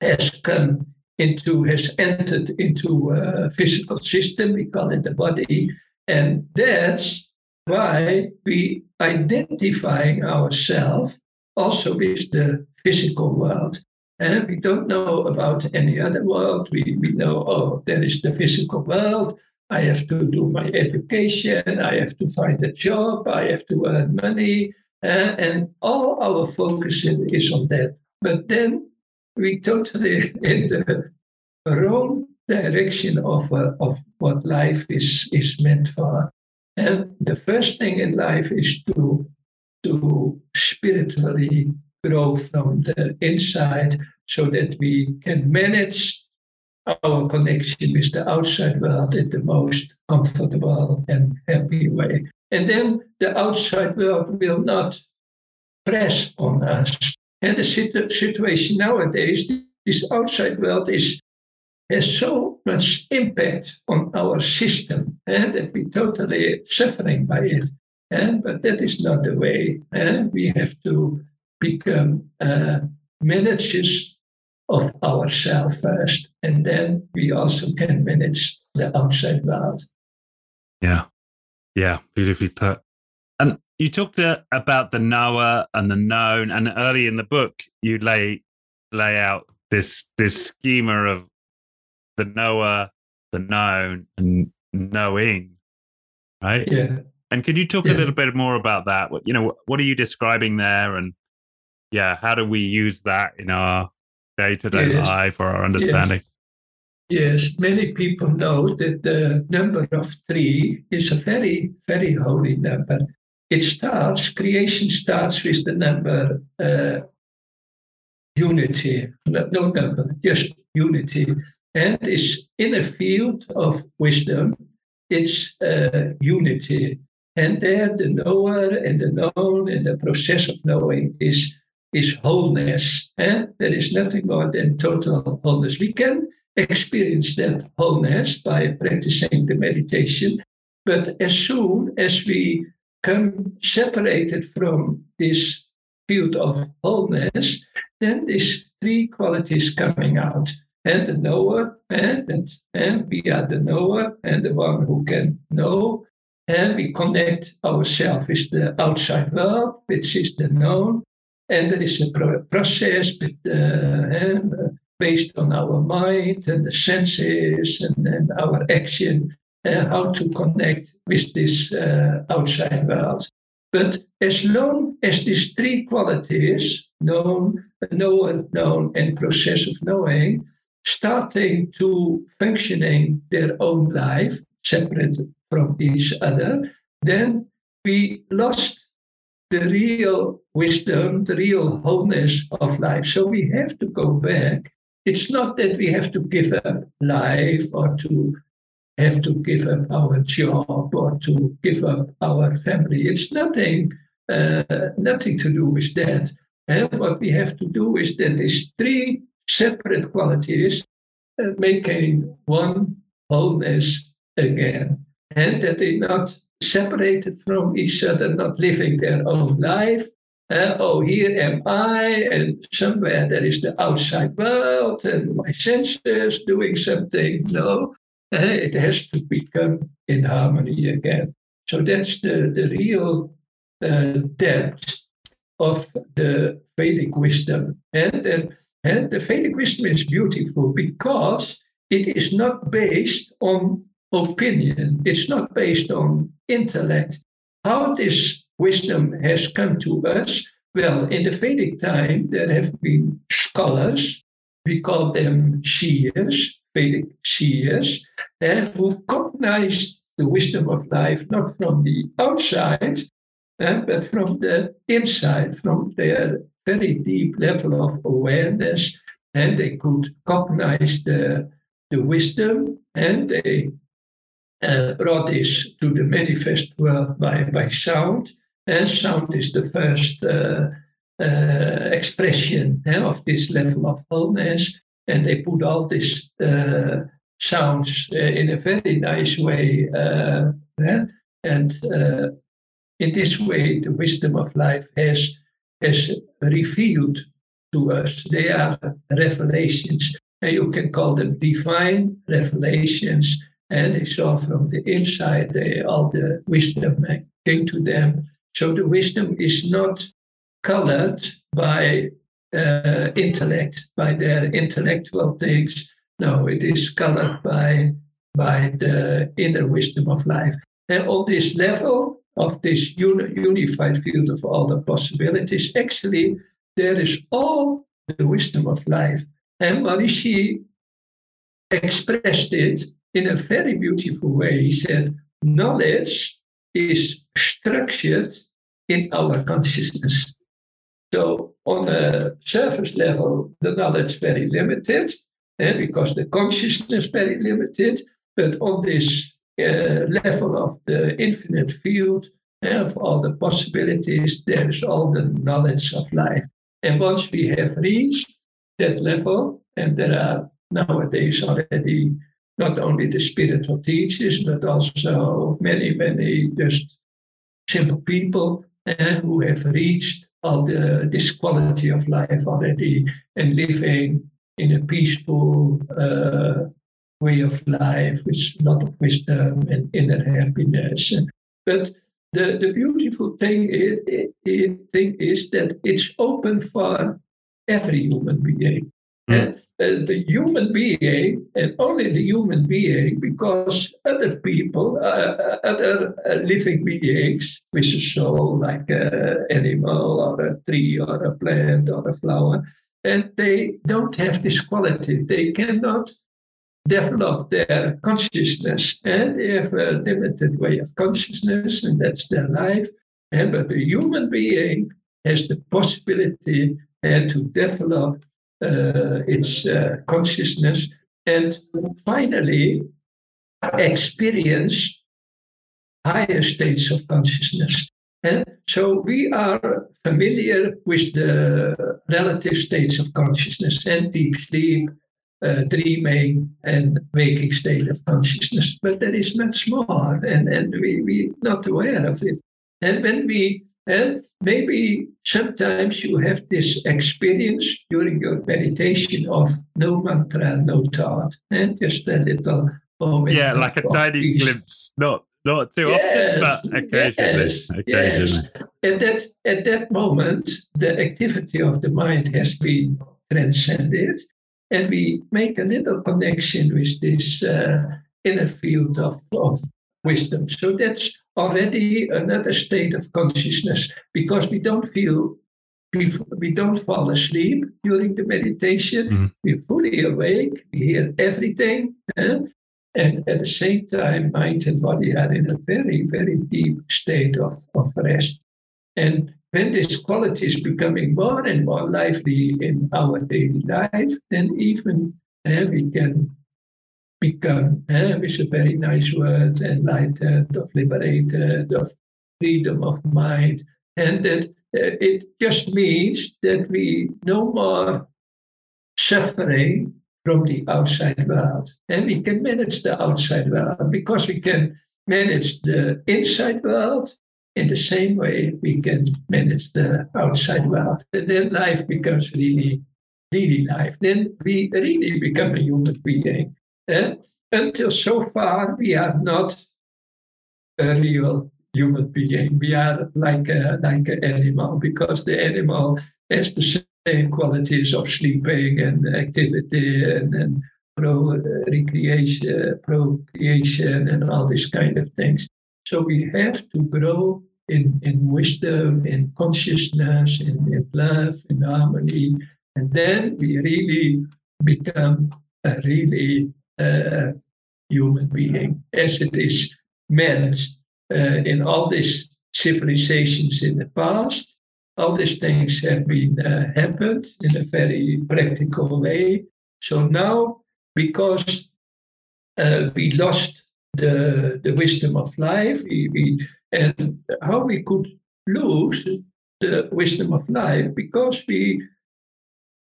has come into, has entered into a physical system, we call it the body. And that's why we identifying ourselves also with the physical world. And we don't know about any other world. We, we know, oh, there is the physical world. I have to do my education, I have to find a job, I have to earn money, uh, and all our focus is on that. But then we totally in the wrong direction of, uh, of what life is, is meant for. And the first thing in life is to, to spiritually grow from the inside so that we can manage our connection with the outside world in the most comfortable and happy way. And then the outside world will not press on us. And the situation nowadays, this outside world is has so much impact on our system and that we're totally suffering by it. And but that is not the way. And we have to become uh, managers of ourselves first, and then we also can manage the outside world. Yeah, yeah, beautifully put. You talked uh, about the knower and the known, and early in the book, you lay lay out this this schema of the knower, the known, and knowing, right? Yeah. And could you talk yeah. a little bit more about that? What you know, what are you describing there, and yeah, how do we use that in our day to day life or our understanding. Yes. yes. many people know that the number of three is a very, very holy number. It starts, creation starts with the number uh, unity, no, no number, just unity. And is in a field of wisdom, it's uh, unity. And there the knower and the known and the process of knowing is is wholeness. Eh? There is nothing more than total wholeness. We can experience that wholeness by practicing the meditation, but as soon as we come separated from this field of wholeness, then these three qualities coming out. And the knower, and, and, and we are the knower and the one who can know. And we connect ourselves with the outside world, which is the known. And there is a process but, uh, based on our mind and the senses and, and our action, uh, how to connect with this uh, outside world. But as long as these three qualities, known, known, known, and process of knowing, starting to functioning their own life, separate from each other, then we lost the real wisdom, the real wholeness of life. So we have to go back. It's not that we have to give up life or to have to give up our job or to give up our family. It's nothing, uh, nothing to do with that. And what we have to do is that these three separate qualities uh, making one wholeness again, and that they're not separated from each other, not living their own life. Uh, oh, here am I, and somewhere there is the outside world, and my senses doing something. No, it has to become in harmony again. So that's the, the real uh, depth of the Vedic wisdom. And, and, and the Vedic wisdom is beautiful because it is not based on opinion. It's not based on intellect. How this wisdom has come to us? Well, in the Vedic time, there have been scholars, we call them seers, Vedic uh, who cognized the wisdom of life not from the outside, uh, but from the inside, from their very deep level of awareness, and they could cognize the, the wisdom, and they uh, brought this to the manifest world by, by sound. And sound is the first uh, uh, expression of this level of wholeness. And they put all these uh, sounds uh, in a very nice way. Uh, eh? And in this way, the wisdom of life has, has revealed to us. They are revelations, and you can call them divine revelations. And they saw from the inside, they, all the wisdom came to them. So the wisdom is not colored by uh, intellect, by their intellectual things. No, it is colored by by the inner wisdom of life. And on this level of this uni- unified field of all the possibilities, actually, there is all the wisdom of life. And Maharishi expressed it in a very beautiful way. He said, knowledge is structured in our consciousness. So on a surface level, the knowledge very limited, eh, because the consciousness very limited. But on this uh, level of the infinite field eh, of all the possibilities, there is all the knowledge of life. And once we have reached that level, and there are nowadays already not only the spiritual teachers, but also many, many just simple people uh, who have reached all the, this quality of life already and living in a peaceful uh, way of life with a lot of wisdom and inner happiness. But the, the beautiful thing is, thing is that it's open for every human being. Mm. Uh, the human being, and only the human being, because other people, uh, uh other uh, living beings with a soul, like an animal or a tree or a plant or a flower, and they don't have this quality. They cannot develop their consciousness, and they have a limited way of consciousness, and that's their life. And but the human being has the possibility and to develop uh, its uh, consciousness, and finally experience higher states of consciousness. And so we are familiar with the relative states of consciousness and deep sleep, uh, dreaming, and waking state of consciousness. But there is much more, and, and we, we're not aware of it. And when we and maybe sometimes you have this experience during your meditation of no mantra, no thought, and just a little moment. Yeah, like a tiny peace. glimpse, not not too yes, often, but occasionally. Yes, occasionally. Yes. At that at that moment, the activity of the mind has been transcended, and we make a little connection with this uh, inner field of, of wisdom. So that's already another state of consciousness because we don't feel we don't fall asleep during the meditation. Mm. We're fully awake. We hear everything. Eh? And at the same time, mind and body are in a very, very deep state of, of rest. And when this quality is becoming more and more lively in our daily life, then even eh, we can become, uh, with a very nice word, enlightened, of liberated, of freedom of mind. And that uh, it just means that we no more suffering from the outside world. And we can manage the outside world because we can manage the inside world in the same way we can manage the outside world. And then life becomes really, really life. Then we really become a human being. Uh, until so far, we are not a real human being. We are like a, like an animal because the animal has the same qualities of sleeping and activity and, and pro recreation, procreation, and all these kind of things. So we have to grow in, in wisdom, in consciousness, in, in love, in harmony, and then we really become a really uh, human being as it is meant uh, in all these civilizations in the past. All these things have been uh, happened in a very practical way. So now, because we lost the the wisdom of life, we, we, and how we could lose the wisdom of life because we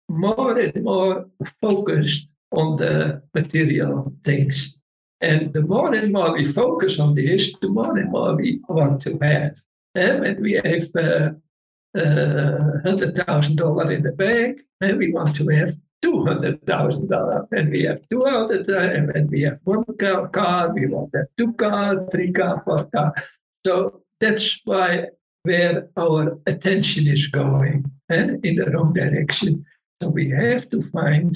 more and more focused on the material things. And the more and more we focus on this, the more and more we want to have. And when we have uh, uh, $100,000 in the bank, and we want to have $200,000. And we have 200 and when we have one car, car, we want to have two cars, three cars, four cars. So that's why where our attention is going and eh, in the wrong direction. So we have to find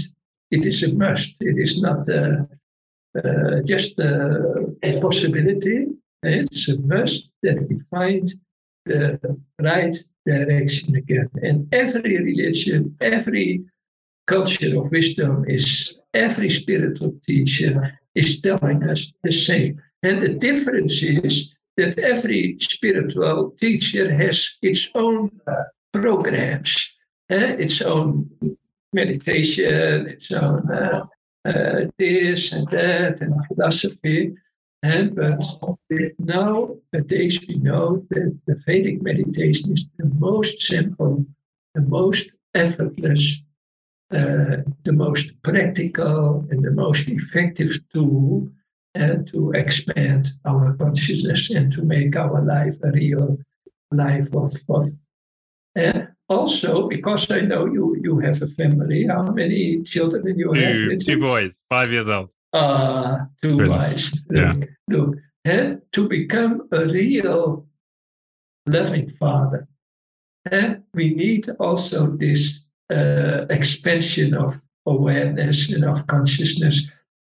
it is a must. It is not uh, uh, just a, a possibility. It's a must that we find the right direction again. And every religion, every culture of wisdom is, every spiritual teacher is telling us the same. And the difference is that every spiritual teacher has its own uh, programs, uh, its own meditation, its own uh, uh, this and that, and philosophy. And but nowadays we know that the Vedic meditation is the most simple, the most effortless, uh, the most practical, and the most effective tool and to expand our consciousness and to make our life a real life of, of and also because I know you you have a family. How many children do you have? Two, boys, five years old. Uh, two boys. Yeah. Look, and to become a real loving father, and we need also this uh, expansion of awareness and of consciousness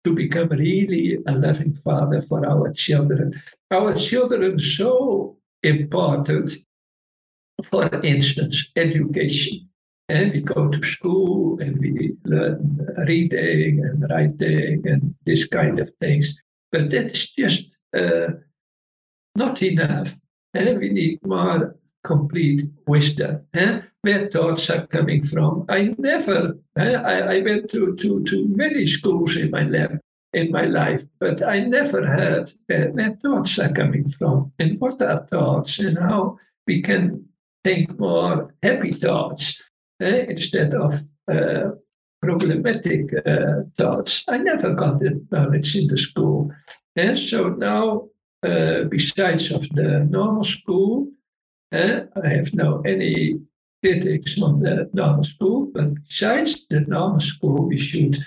to become really a loving father for our children. Our children so important. For instance, education. And we go to school and we learn reading and writing and this kind of things. But that's just uh, not enough. And we need more complete wisdom. Where thoughts are coming from. I never? I, I went to, to, to many schools in my life, in my life, but I never heard where, where thoughts are coming from and what are thoughts and how we can think more happy thoughts eh? instead of uh, problematic uh, thoughts. I never got that knowledge in the school. And so now, uh, besides of the normal school, I have no any critics on the normal school, but besides the normal school, we should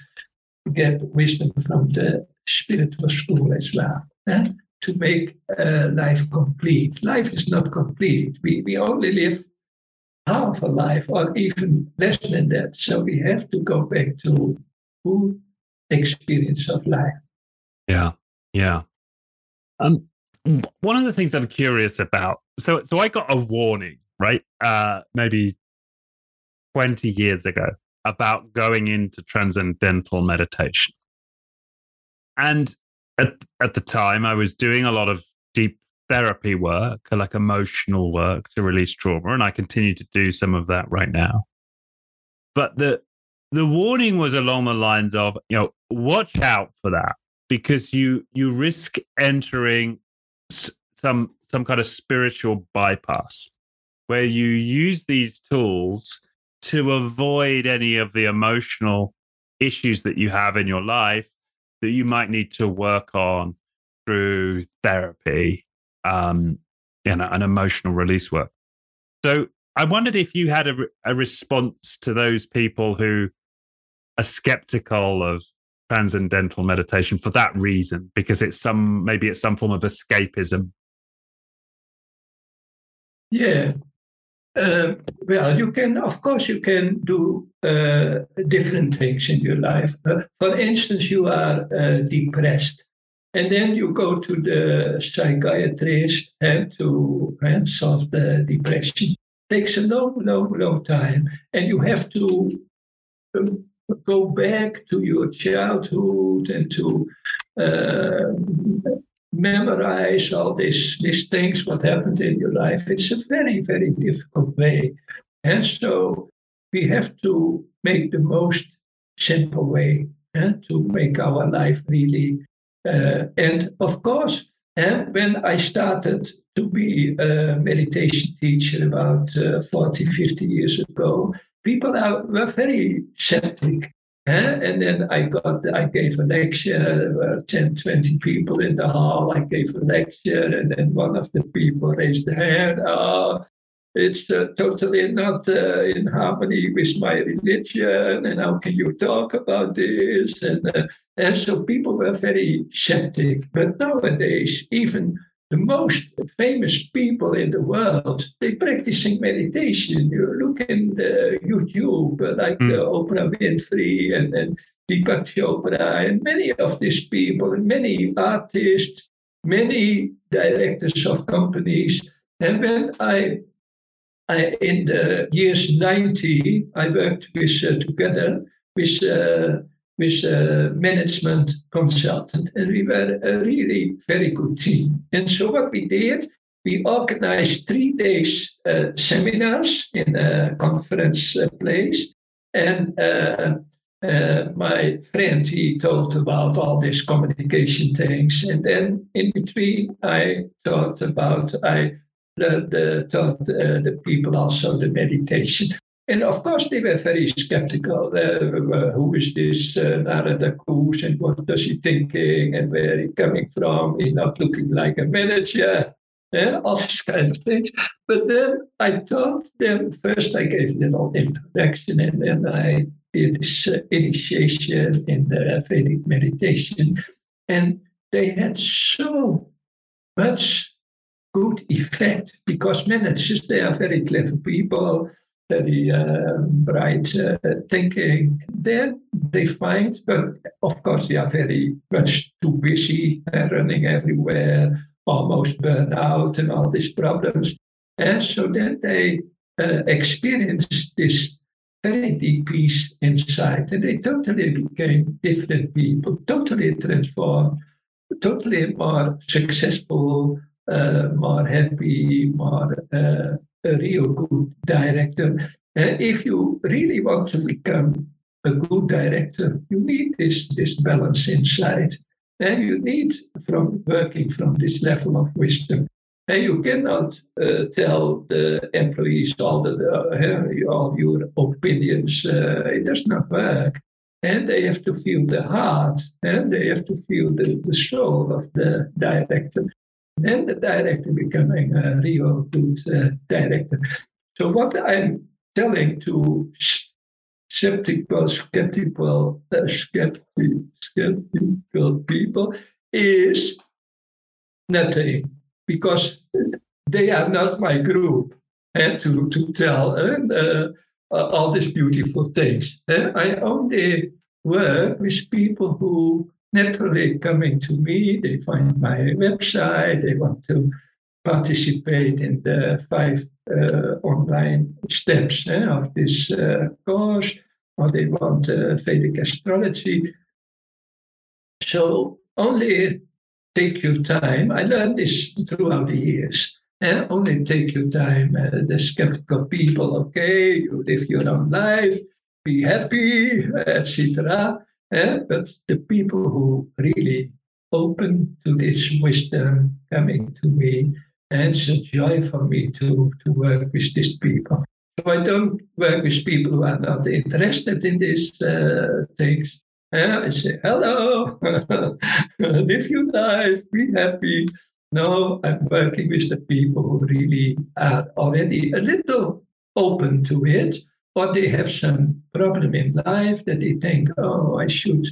get wisdom from the spiritual school as well. Uh, to make uh, life complete. Life is not complete. We, we only live half a life or even less than that. So we have to go back to full experience of life. Yeah, yeah. Um, one of the things I'm curious about. So, so I got a warning, right? Uh, maybe 20 years ago about going into transcendental meditation. And at, at the time, I was doing a lot of deep therapy work, like emotional work to release trauma. And I continue to do some of that right now. But the, the warning was along the lines of, you know, watch out for that because you, you risk entering some some kind of spiritual bypass where you use these tools to avoid any of the emotional issues that you have in your life that you might need to work on through therapy um, and an emotional release work. So I wondered if you had a, a response to those people who are skeptical of transcendental meditation for that reason, because it's some maybe it's some form of escapism yeah. Uh, well, you can, of course, you can do uh, different things in your life. Uh, for instance, you are uh, depressed, and then you go to the psychiatrist and to and solve the depression. Takes a long, long, long time, and you have to um, go back to your childhood and to uh, memorize all these these things what happened in your life. It's a very very difficult way, and so we have to make the most simple way eh, to make our life really. Uh, and of course, and eh, when I started to be a meditation teacher about uh, 40, 50 years ago, people are, were very skeptic. And then I got, I gave a lecture, there were 10, 20 people in the hall. I gave a lecture, and then one of the people raised their hand. Oh, it's uh, totally not uh, in harmony with my religion, and how can you talk about this? And, uh, and so people were very skeptic. But nowadays, even the most famous people in the world, they practicing meditation. You look in the YouTube, like mm. Oprah Winfrey and, and Deepak Chopra, and many of these people, and many artists, many directors of companies. And when I I, in the years 90, I worked with uh, together with uh, with a management consultant, and we were a really very good team. And so what we did, we organized three days uh, seminars in a conference uh, place, and uh, uh, my friend he talked about all these communication things, and then in between I talked about I the, the, taught uh, the people also the meditation. And of course, they were very skeptical. Uh, who is this uh, Narada Ghosh and what does he thinking and where he coming from? He's not looking like a manager. Yeah, all these kind of things. But then I taught them first, I gave all introduction and then I did this uh, initiation in the Vedic meditation. And they had so much good effect because managers, they are very clever people, very uh, bright uh, thinking. Then they find, but of course, they are very much too busy, uh, running everywhere, almost burn out, and all these problems. And so then they uh, experience this very deep peace inside, and they totally became different people, totally transformed, totally more successful uh, more happy, more uh, a real good director. Uh, if you really want to become a good director, you need this, this balance inside. And you need from working from this level of wisdom. And you cannot uh, tell the employees all, the, uh, all your opinions. Uh, it does not work. And they have to feel the heart and they have to feel the, the soul of the director and the director becoming a real good uh, director. So what I'm telling to skeptical, skeptical, uh, skeptical, skeptical people is nothing because they are not my group and to, to tell uh, uh, all these beautiful things. And I only work with people who naturally coming to me. They find my website. They want to participate in the five uh, online steps eh, of this uh, course, or they want uh, Vedic astrology. So only take your time. I learned this throughout the years. Eh? Only take your time. Uh, the skeptical people, okay, you live your own life, be happy, etc. Yeah, but the people who really open to this wisdom coming to me, and it's a joy for me to, to work with these people. So I don't work with people who are not interested in these uh, things. Yeah, I say, hello, live your life, be happy. No, I'm working with the people who really are already a little open to it or they have some problem in life that they think, oh, I should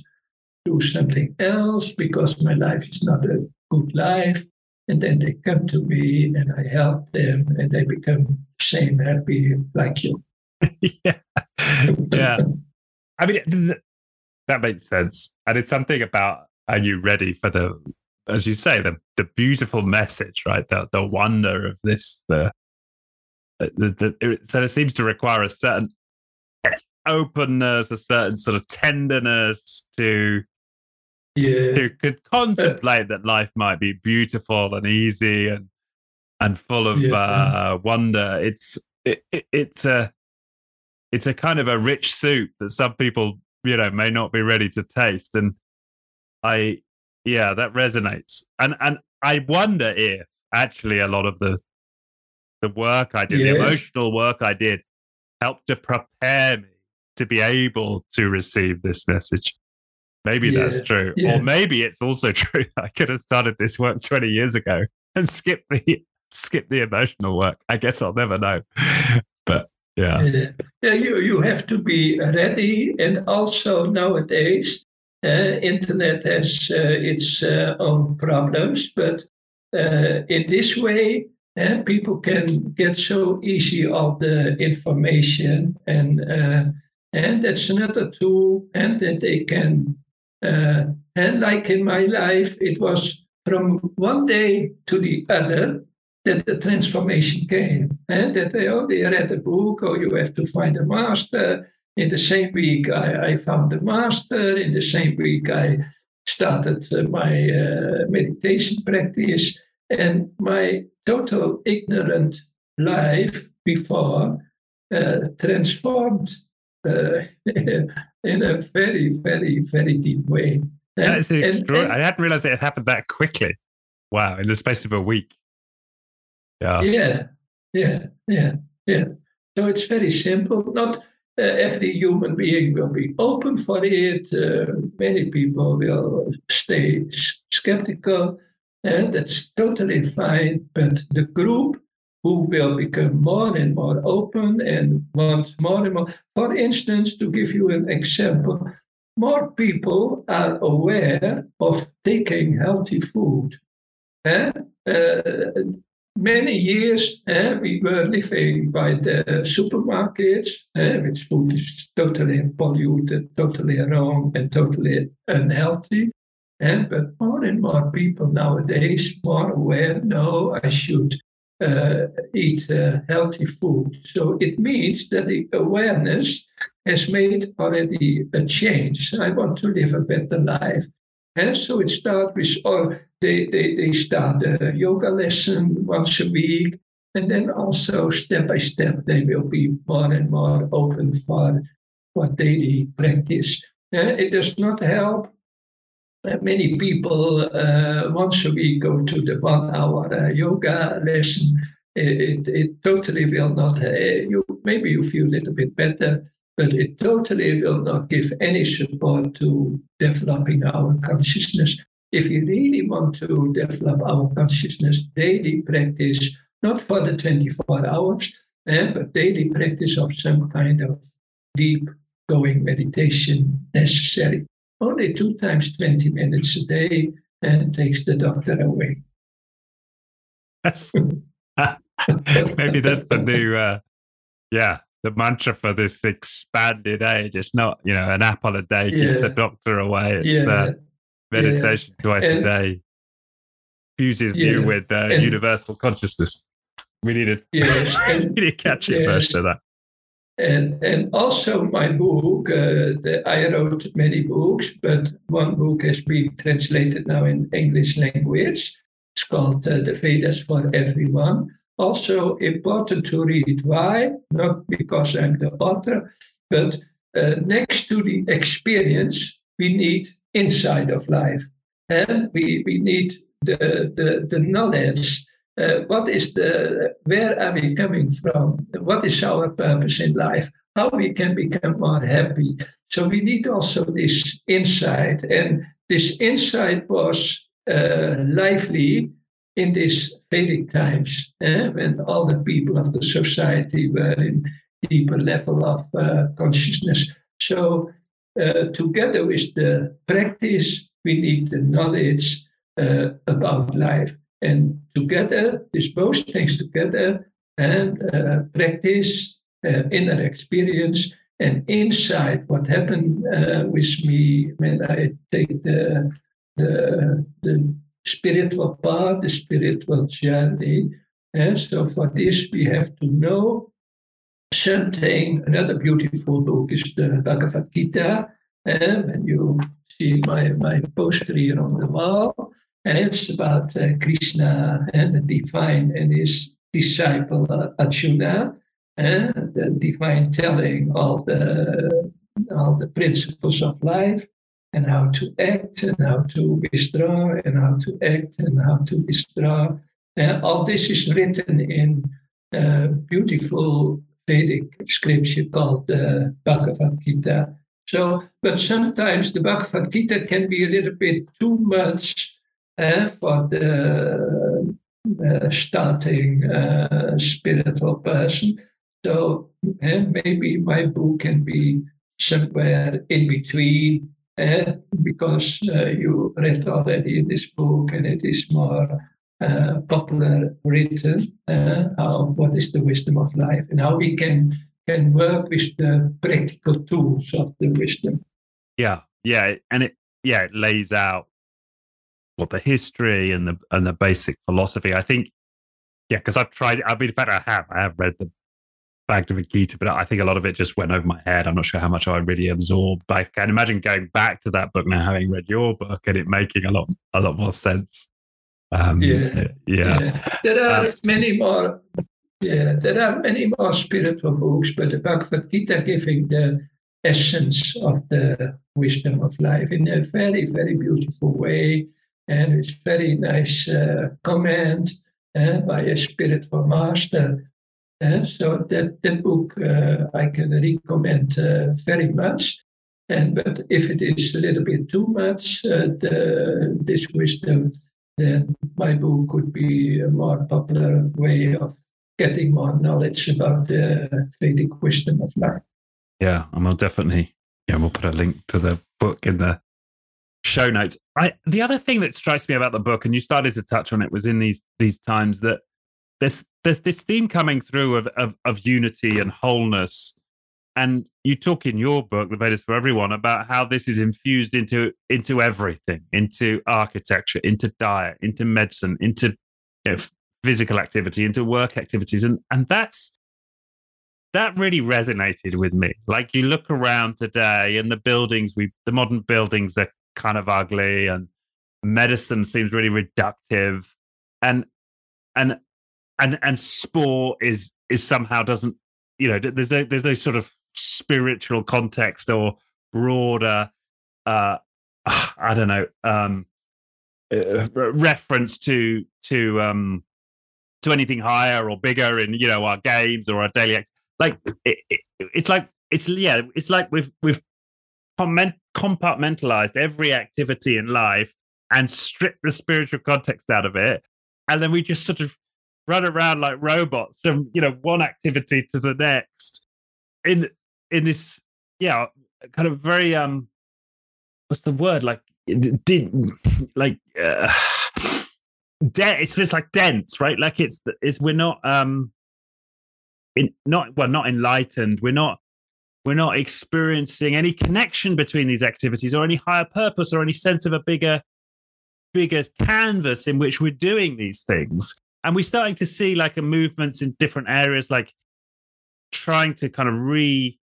do something else because my life is not a good life. And then they come to me and I help them and they become same happy like you. yeah. Yeah. I mean, that makes sense. And it's something about are you ready for the, as you say, the, the beautiful message, right? The, the wonder of this, the, the, the, so it seems to require a certain openness, a certain sort of tenderness to yeah. who could contemplate that life might be beautiful and easy and and full of yeah. uh, wonder. It's it, it, it's a it's a kind of a rich soup that some people you know may not be ready to taste, and I yeah that resonates. And and I wonder if actually a lot of the the work I did, yeah. the emotional work I did, helped to prepare me to be able to receive this message. Maybe yeah. that's true. Yeah. Or maybe it's also true that I could have started this work 20 years ago and skipped the skip the emotional work. I guess I'll never know. but yeah. yeah. Yeah, you, you have to be ready. And also nowadays, uh, internet has uh, its uh, own problems, but uh, in this way, uh, people can get so easy all the information, and uh, and that's another tool, and that they can. and like in my life, it was from one day to the other that the transformation came. And that they, oh, they read a book, oh, you have to find a master. In the same week, I, I found a master. In the same week, I started uh, my uh, meditation practice. And my total ignorant life before uh, transformed uh, in a very, very, very deep way. That's extraordinary. I hadn't realized that it happened that quickly. Wow, in the space of a week. Yeah. Yeah. Yeah. Yeah. Yeah. So it's very simple. Not uh, every human being will be open for it. Uh, many people will stay skeptical, and that's totally fine. But the group who will become more and more open and want more and more. For instance, to give you an example, more people are aware of taking healthy food. Eh? Uh, many years uh, we were living by the supermarkets, uh, which food is totally polluted, totally wrong, and totally unhealthy. And but more and more people nowadays more aware. No, I should uh, eat uh, healthy food. So it means that the awareness has made already a change. I want to live a better life. And so it starts with, or they, they, they start a yoga lesson once a week. And then also step by step, they will be more and more open for, for daily practice. Uh, it does not help many people uh, once a week go to the one hour uh, yoga lesson. It, it, it, totally will not, uh, you, maybe you feel a little bit better, but it totally will not give any support to developing our consciousness. If you really want to develop our consciousness, daily practice, not for the 24 hours, eh, but daily practice of some kind of deep going meditation necessary only two times 20 minutes a day and takes the doctor away. That's maybe that's the new, uh, yeah, the mantra for this expanded age. It's not, you know, an apple a day yeah. keeps the doctor away. It's yeah. uh, meditation yeah. twice and, a day fuses you with uh, and, universal consciousness. We need a, yes, and, we need a catchy yes, version of that. And, and also my book, uh, the, I wrote many books, but one book has been translated now in English language. It's called uh, The Vedas for Everyone. Also important to read. Why? Not because I'm the author, but uh, next to the experience, we need insight of life. And we, we need the, the, the knowledge uh, what is the where are we coming from? What is our purpose in life? How we can become more happy? So we need also this insight. And this insight was uh, lively in these Vedic times eh, when all the people of the society were in deeper level of uh, consciousness. So together with the practice we need the knowledge about life and together, these both things together, and uh, practice, uh, inner experience, and insight. What happened uh, with me when I take the, the, the spiritual path, the spiritual journey. And so for this, we have to know something. Another beautiful book is the Bhagavad Gita. And when you see my, my poster here on the wall, and it's about uh, Krishna and the divine and his disciple uh, Arjuna, and the divine telling all the all the principles of life and how to act and how to withdraw and how to act and how to withdraw. And all this is written in a beautiful Vedic scripture called the Bhagavad Gita. So, but sometimes the Bhagavad Gita can be a little bit too much uh, for the uh, starting uh, spiritual person. So maybe my book can be somewhere in between because uh, you read already this book and it is more uh, popular written how, what is the wisdom of life and how we can can work with the practical tools of the wisdom yeah yeah and it yeah it lays out what the history and the and the basic philosophy i think yeah because i've tried i mean in fact i have i have read the Bhagavad Gita, but I think a lot of it just went over my head. I'm not sure how much I really absorbed. But I can imagine going back to that book now, having read your book, and it making a lot a lot more sense. Um, yeah. yeah. yeah, There are uh, many more. Yeah, there are many more spiritual books, but the Bhagavad Gita giving the essence of the wisdom of life in a very, very beautiful way, and it's very nice uh, comment uh, by a spiritual master uh, so that, that book uh, I can recommend uh, very much. And but if it is a little bit too much, the, this wisdom, then my book could be a more popular way of getting more knowledge about the Vedic wisdom of life. Yeah, and we'll definitely yeah we'll put a link to the book in the show notes. I the other thing that strikes me about the book, and you started to touch on it, was in these these times that there's there's this theme coming through of, of, of unity and wholeness. And you talk in your book the vedas for everyone about how this is infused into into everything into architecture into diet into medicine into you know, physical activity into work activities. And and that's that really resonated with me. Like you look around today and the buildings we the modern buildings are kind of ugly and medicine seems really reductive. And and and and sport is is somehow doesn't you know there's no there's no sort of spiritual context or broader uh i don't know um uh, reference to to um to anything higher or bigger in you know our games or our daily like it, it, it's like it's yeah it's like we've we've compartmentalized every activity in life and stripped the spiritual context out of it. And then we just sort of run around like robots from you know one activity to the next in in this yeah kind of very um what's the word? Like did like uh, de- it's just like dense right? Like it's it's we're not um in not well not enlightened. We're not we're not experiencing any connection between these activities or any higher purpose or any sense of a bigger bigger canvas in which we're doing these things and we're starting to see like a movements in different areas, like trying to kind of re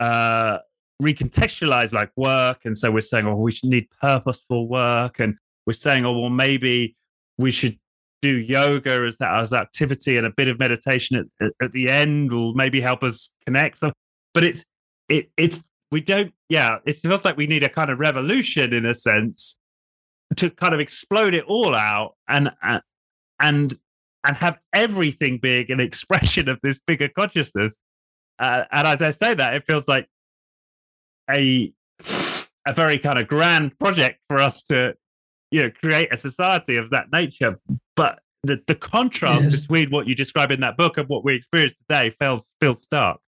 uh, recontextualize like work. And so we're saying, oh, we should need purposeful work, and we're saying, oh, well, maybe we should do yoga as that as activity and a bit of meditation at, at the end will maybe help us connect. So, but it's it it's we don't yeah it feels like we need a kind of revolution in a sense to kind of explode it all out and uh, and and have everything being an expression of this bigger consciousness. Uh, and as I say that, it feels like a a very kind of grand project for us to, you know, create a society of that nature. But the, the contrast yes. between what you describe in that book and what we experience today feels feels stark.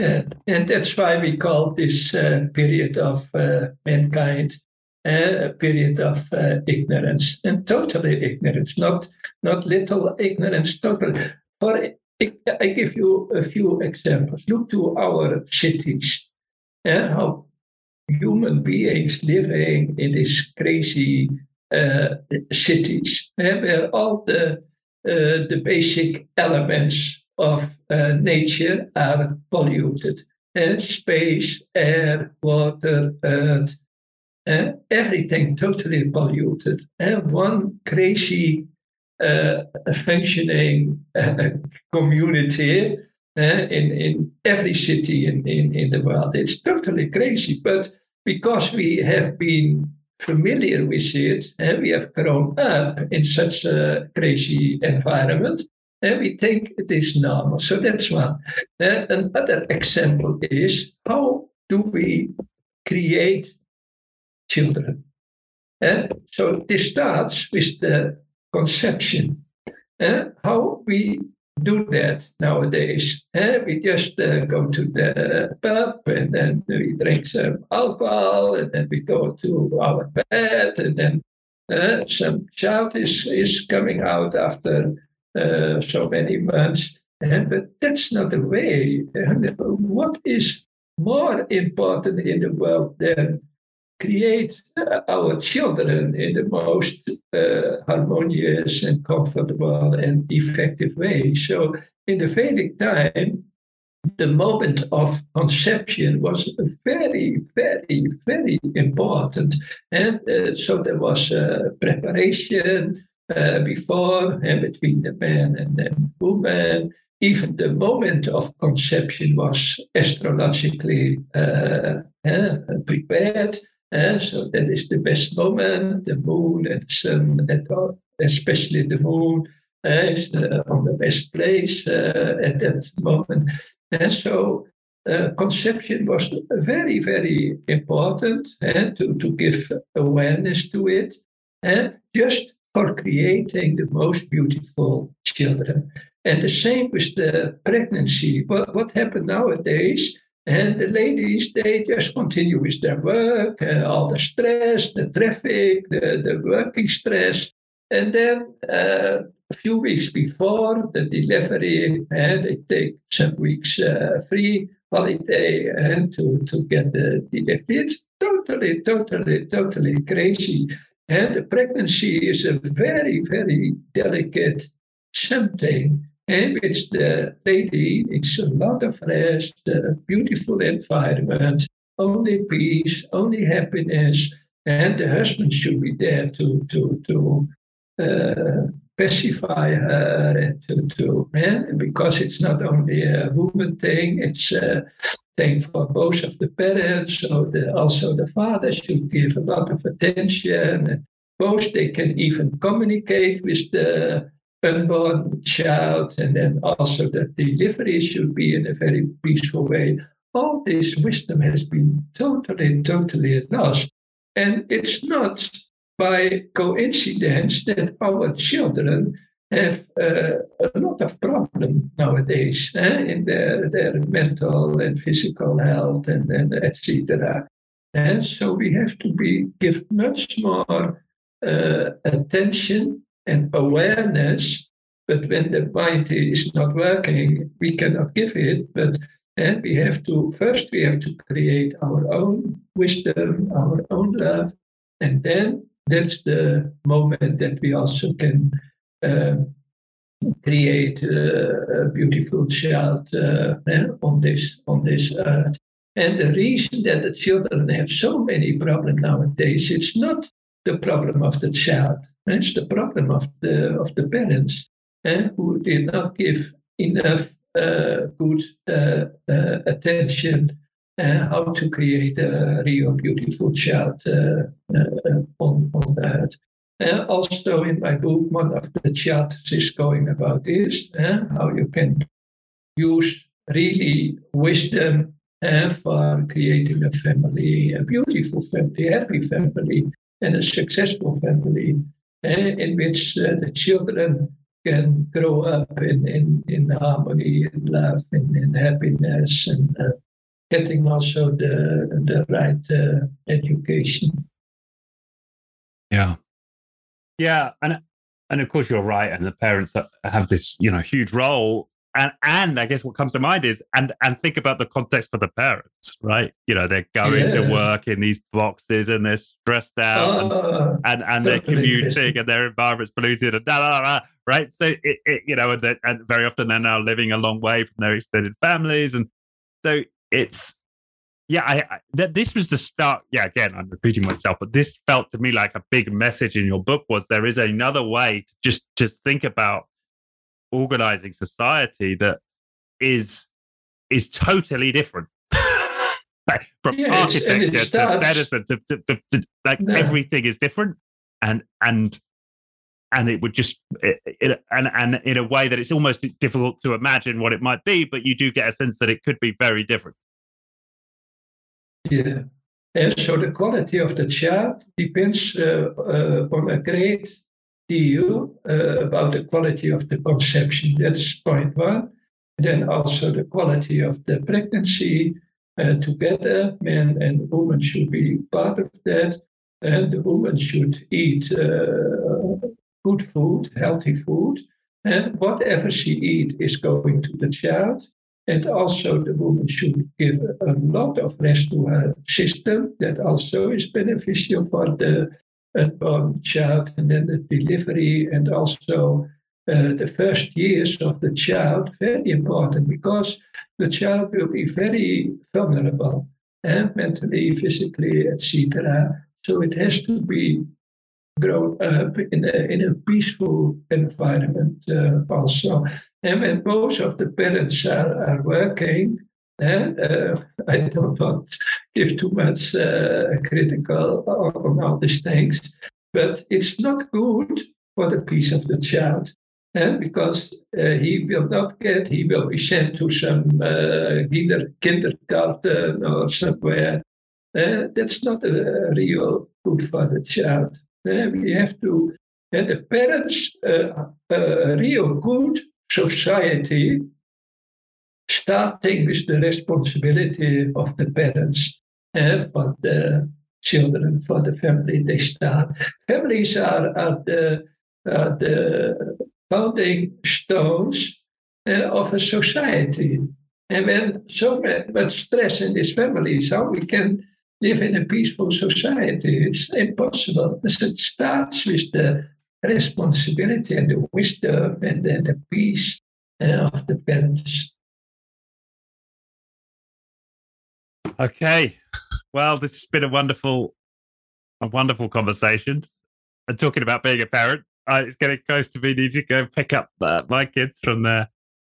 Yeah, and that's why we call this uh, period of uh, mankind a period of uh, ignorance and totally ignorance, not not little ignorance, total. For I give you a few examples. Look to our cities, and how human beings living in these crazy uh, cities, where all the uh, the basic elements of uh, nature are polluted. uh, space, air, water, earth, uh, everything totally polluted. And one crazy uh, functioning uh, community uh, in, in every city in, in, in the world. It's totally crazy. But because we have been familiar with it and uh, we have grown up in such a crazy environment, we think it is normal. So that's one. Uh, another example is how do we create children? Uh, so this starts with the conception. How we do that nowadays. We just uh, go to the pub and then we drink some alcohol and then we go to our bed and then uh, some child is, is coming out after so many months. And, but that's not the way. And what is more important in the world than create uh, our children in the most uh, harmonious and comfortable and effective way. So, in the Vedic time, the moment of conception was very, very, very important. And uh, so there was uh, preparation uh, before and between the man and the woman. Even the moment of conception was astrologically uh, prepared. Uh, so that is the best moment. The moon and the especially the moon, uh, is uh, on the best place uh, at that moment. And so uh, conception was very, very important uh, to, to give awareness to it, and just for creating the most beautiful children. And the same with the pregnancy. What, what happened nowadays? And the ladies, they just continue with their work, uh, all the stress, the traffic, the, the working stress. And then uh, a few weeks before the delivery, and they take some weeks uh, free holiday and to, to get the delivery. It's totally, totally, totally crazy. And the pregnancy is a very, very delicate something in which the lady needs a lot of rest, a beautiful environment, only peace, only happiness, and the husband should be there to to to uh, pacify her and to to and because it's not only a woman thing, it's a thing for both of the parents. So the, also the father should give a lot of attention. And Both they can even communicate with the unborn child, and then also the delivery should be in a very peaceful way. All this wisdom has been totally, totally lost. And it's not by coincidence that our children have uh, a lot of problems nowadays eh, in their, their mental and physical health and, and etc. And so we have to be give much more uh, attention and awareness. But when the mind is not working, we cannot give it. But and eh, we have to first we have to create our own wisdom, our own love, and then that's the moment that we also can create uh, a beautiful child uh, on this on this earth. And the reason that the children have so many problems nowadays, it's not the problem of the child. It's the problem of the of the parents eh, who did not give enough uh, good uh, uh, attention how to create a real beautiful child on, on earth. Uh, also in my book, one of the chapters is going about this, uh, how you can use really wisdom uh, for creating a family, a beautiful family, happy family, and a successful family in which uh, the children can grow up in, in, in harmony and love and in happiness and uh, getting also the, the right uh, education. Yeah. Yeah. And, and of course, you're right. And the parents have this, you know, huge role and and I guess what comes to mind is and and think about the context for the parents, right? You know, they're going yeah. to work in these boxes and they're stressed out and, uh, and, and they're commuting and their environment's polluted and da, da, da, right? So it, it you know, and, and very often they're now living a long way from their extended families, and so it's yeah, I, I that this was the start. Yeah, again, I'm repeating myself, but this felt to me like a big message in your book was there is another way to just just think about organizing society that is is totally different. from yeah, architecture to medicine to, to, to, to like everything is different and and and it would just it, it, and and in a way that it's almost difficult to imagine what it might be but you do get a sense that it could be very different yeah. And so the quality of the child depends uh, uh, on a great deal uh, about the quality of the conception. That's point one. And then also the quality of the pregnancy together. Man and woman should be part of that. And the woman should eat good food, healthy food. And whatever she eats is going to the child. And also, the woman should give a lot of rest to her system. That also is beneficial for the unborn child, and then the delivery, and also uh, the first years of the child. Very important because the child will be very vulnerable, and mentally, physically, etc. So it has to be grown up in a, in a peaceful environment uh, also. And when both of the parents are, are working, and uh, I don't want to give too much uh, critical on all these things, but it's not good for the peace of the child. And because uh, he will not get, he will be sent to some uh, kindergarten or somewhere. Uh, that's not a real good for the child. Uh, we have to, and the parents, uh, uh, real good society, starting with the responsibility of the parents and for the children, for the family, they start. Families are, are, the, are the founding stones uh, of a society. And when so much stress in these families, how we can live in a peaceful society, it's impossible. it starts with the responsibility and the wisdom and the, the peace uh, of the parents. Okay. Well, this has been a wonderful, a wonderful conversation. And talking about being a parent, uh, it's getting close to me needing to go pick up uh, my kids from their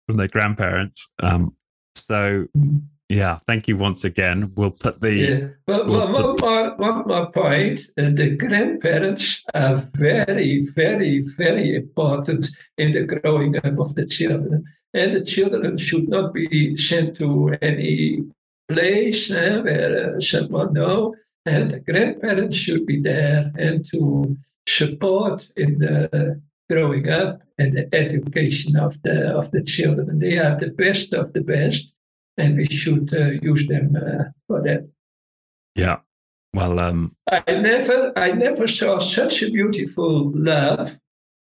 from their grandparents. Um, so mm-hmm. Yeah, thank you once again. We'll put the. Yeah. Well, we'll one, put... more, one more point. Uh, the grandparents are very, very, very important in the growing up of the children. And the children should not be sent to any place eh, where uh, someone know. And the grandparents should be there and to support in the growing up and the education of the of the children. They are the best of the best and we should uh, use them uh, for that. Yeah. Well, um... I never, I never saw such a beautiful love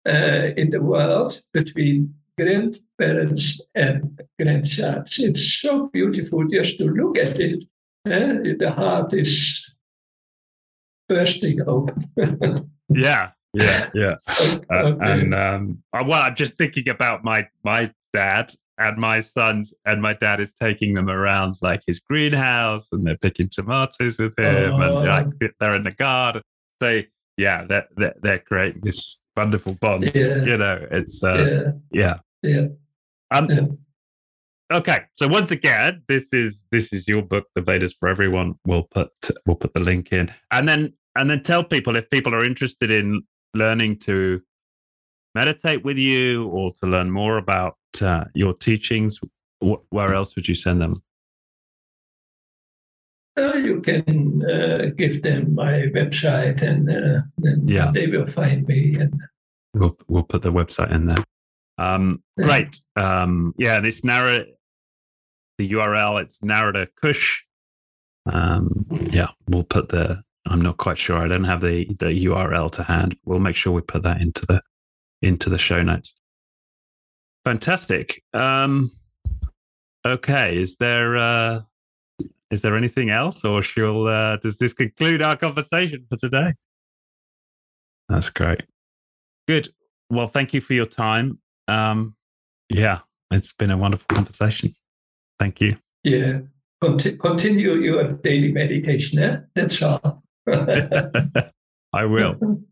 uh, in the world between grandparents and grandsons. It's so beautiful just to look at it. Eh? The heart is bursting open. yeah, yeah, yeah. Okay. Uh, and um, well, I'm just thinking about my my dad and my sons and my dad is taking them around like his greenhouse and they're picking tomatoes with him oh. and like they're in the garden so yeah they're, they're, they're creating this wonderful bond yeah. you know it's uh, yeah yeah, yeah. Um, yeah. okay so once again this is this is your book the vedas for everyone we'll put we'll put the link in and then and then tell people if people are interested in learning to meditate with you or to learn more about uh, your teachings, wh- where else would you send them? Uh, you can uh, give them my website and uh, then yeah. they will find me. And we'll we'll put the website in there. Um, great. Um, yeah, this narrative, the URL, it's Narada Kush. Um, yeah, we'll put the. I'm not quite sure. I don't have the the URL to hand. We'll make sure we put that into the into the show notes. Fantastic. Um, okay, is there uh, is there anything else, or shall uh, does this conclude our conversation for today? That's great. Good. Well, thank you for your time. Um, yeah, it's been a wonderful conversation. Thank you. Yeah. Conti- continue your daily meditation. Eh? That's all. I will.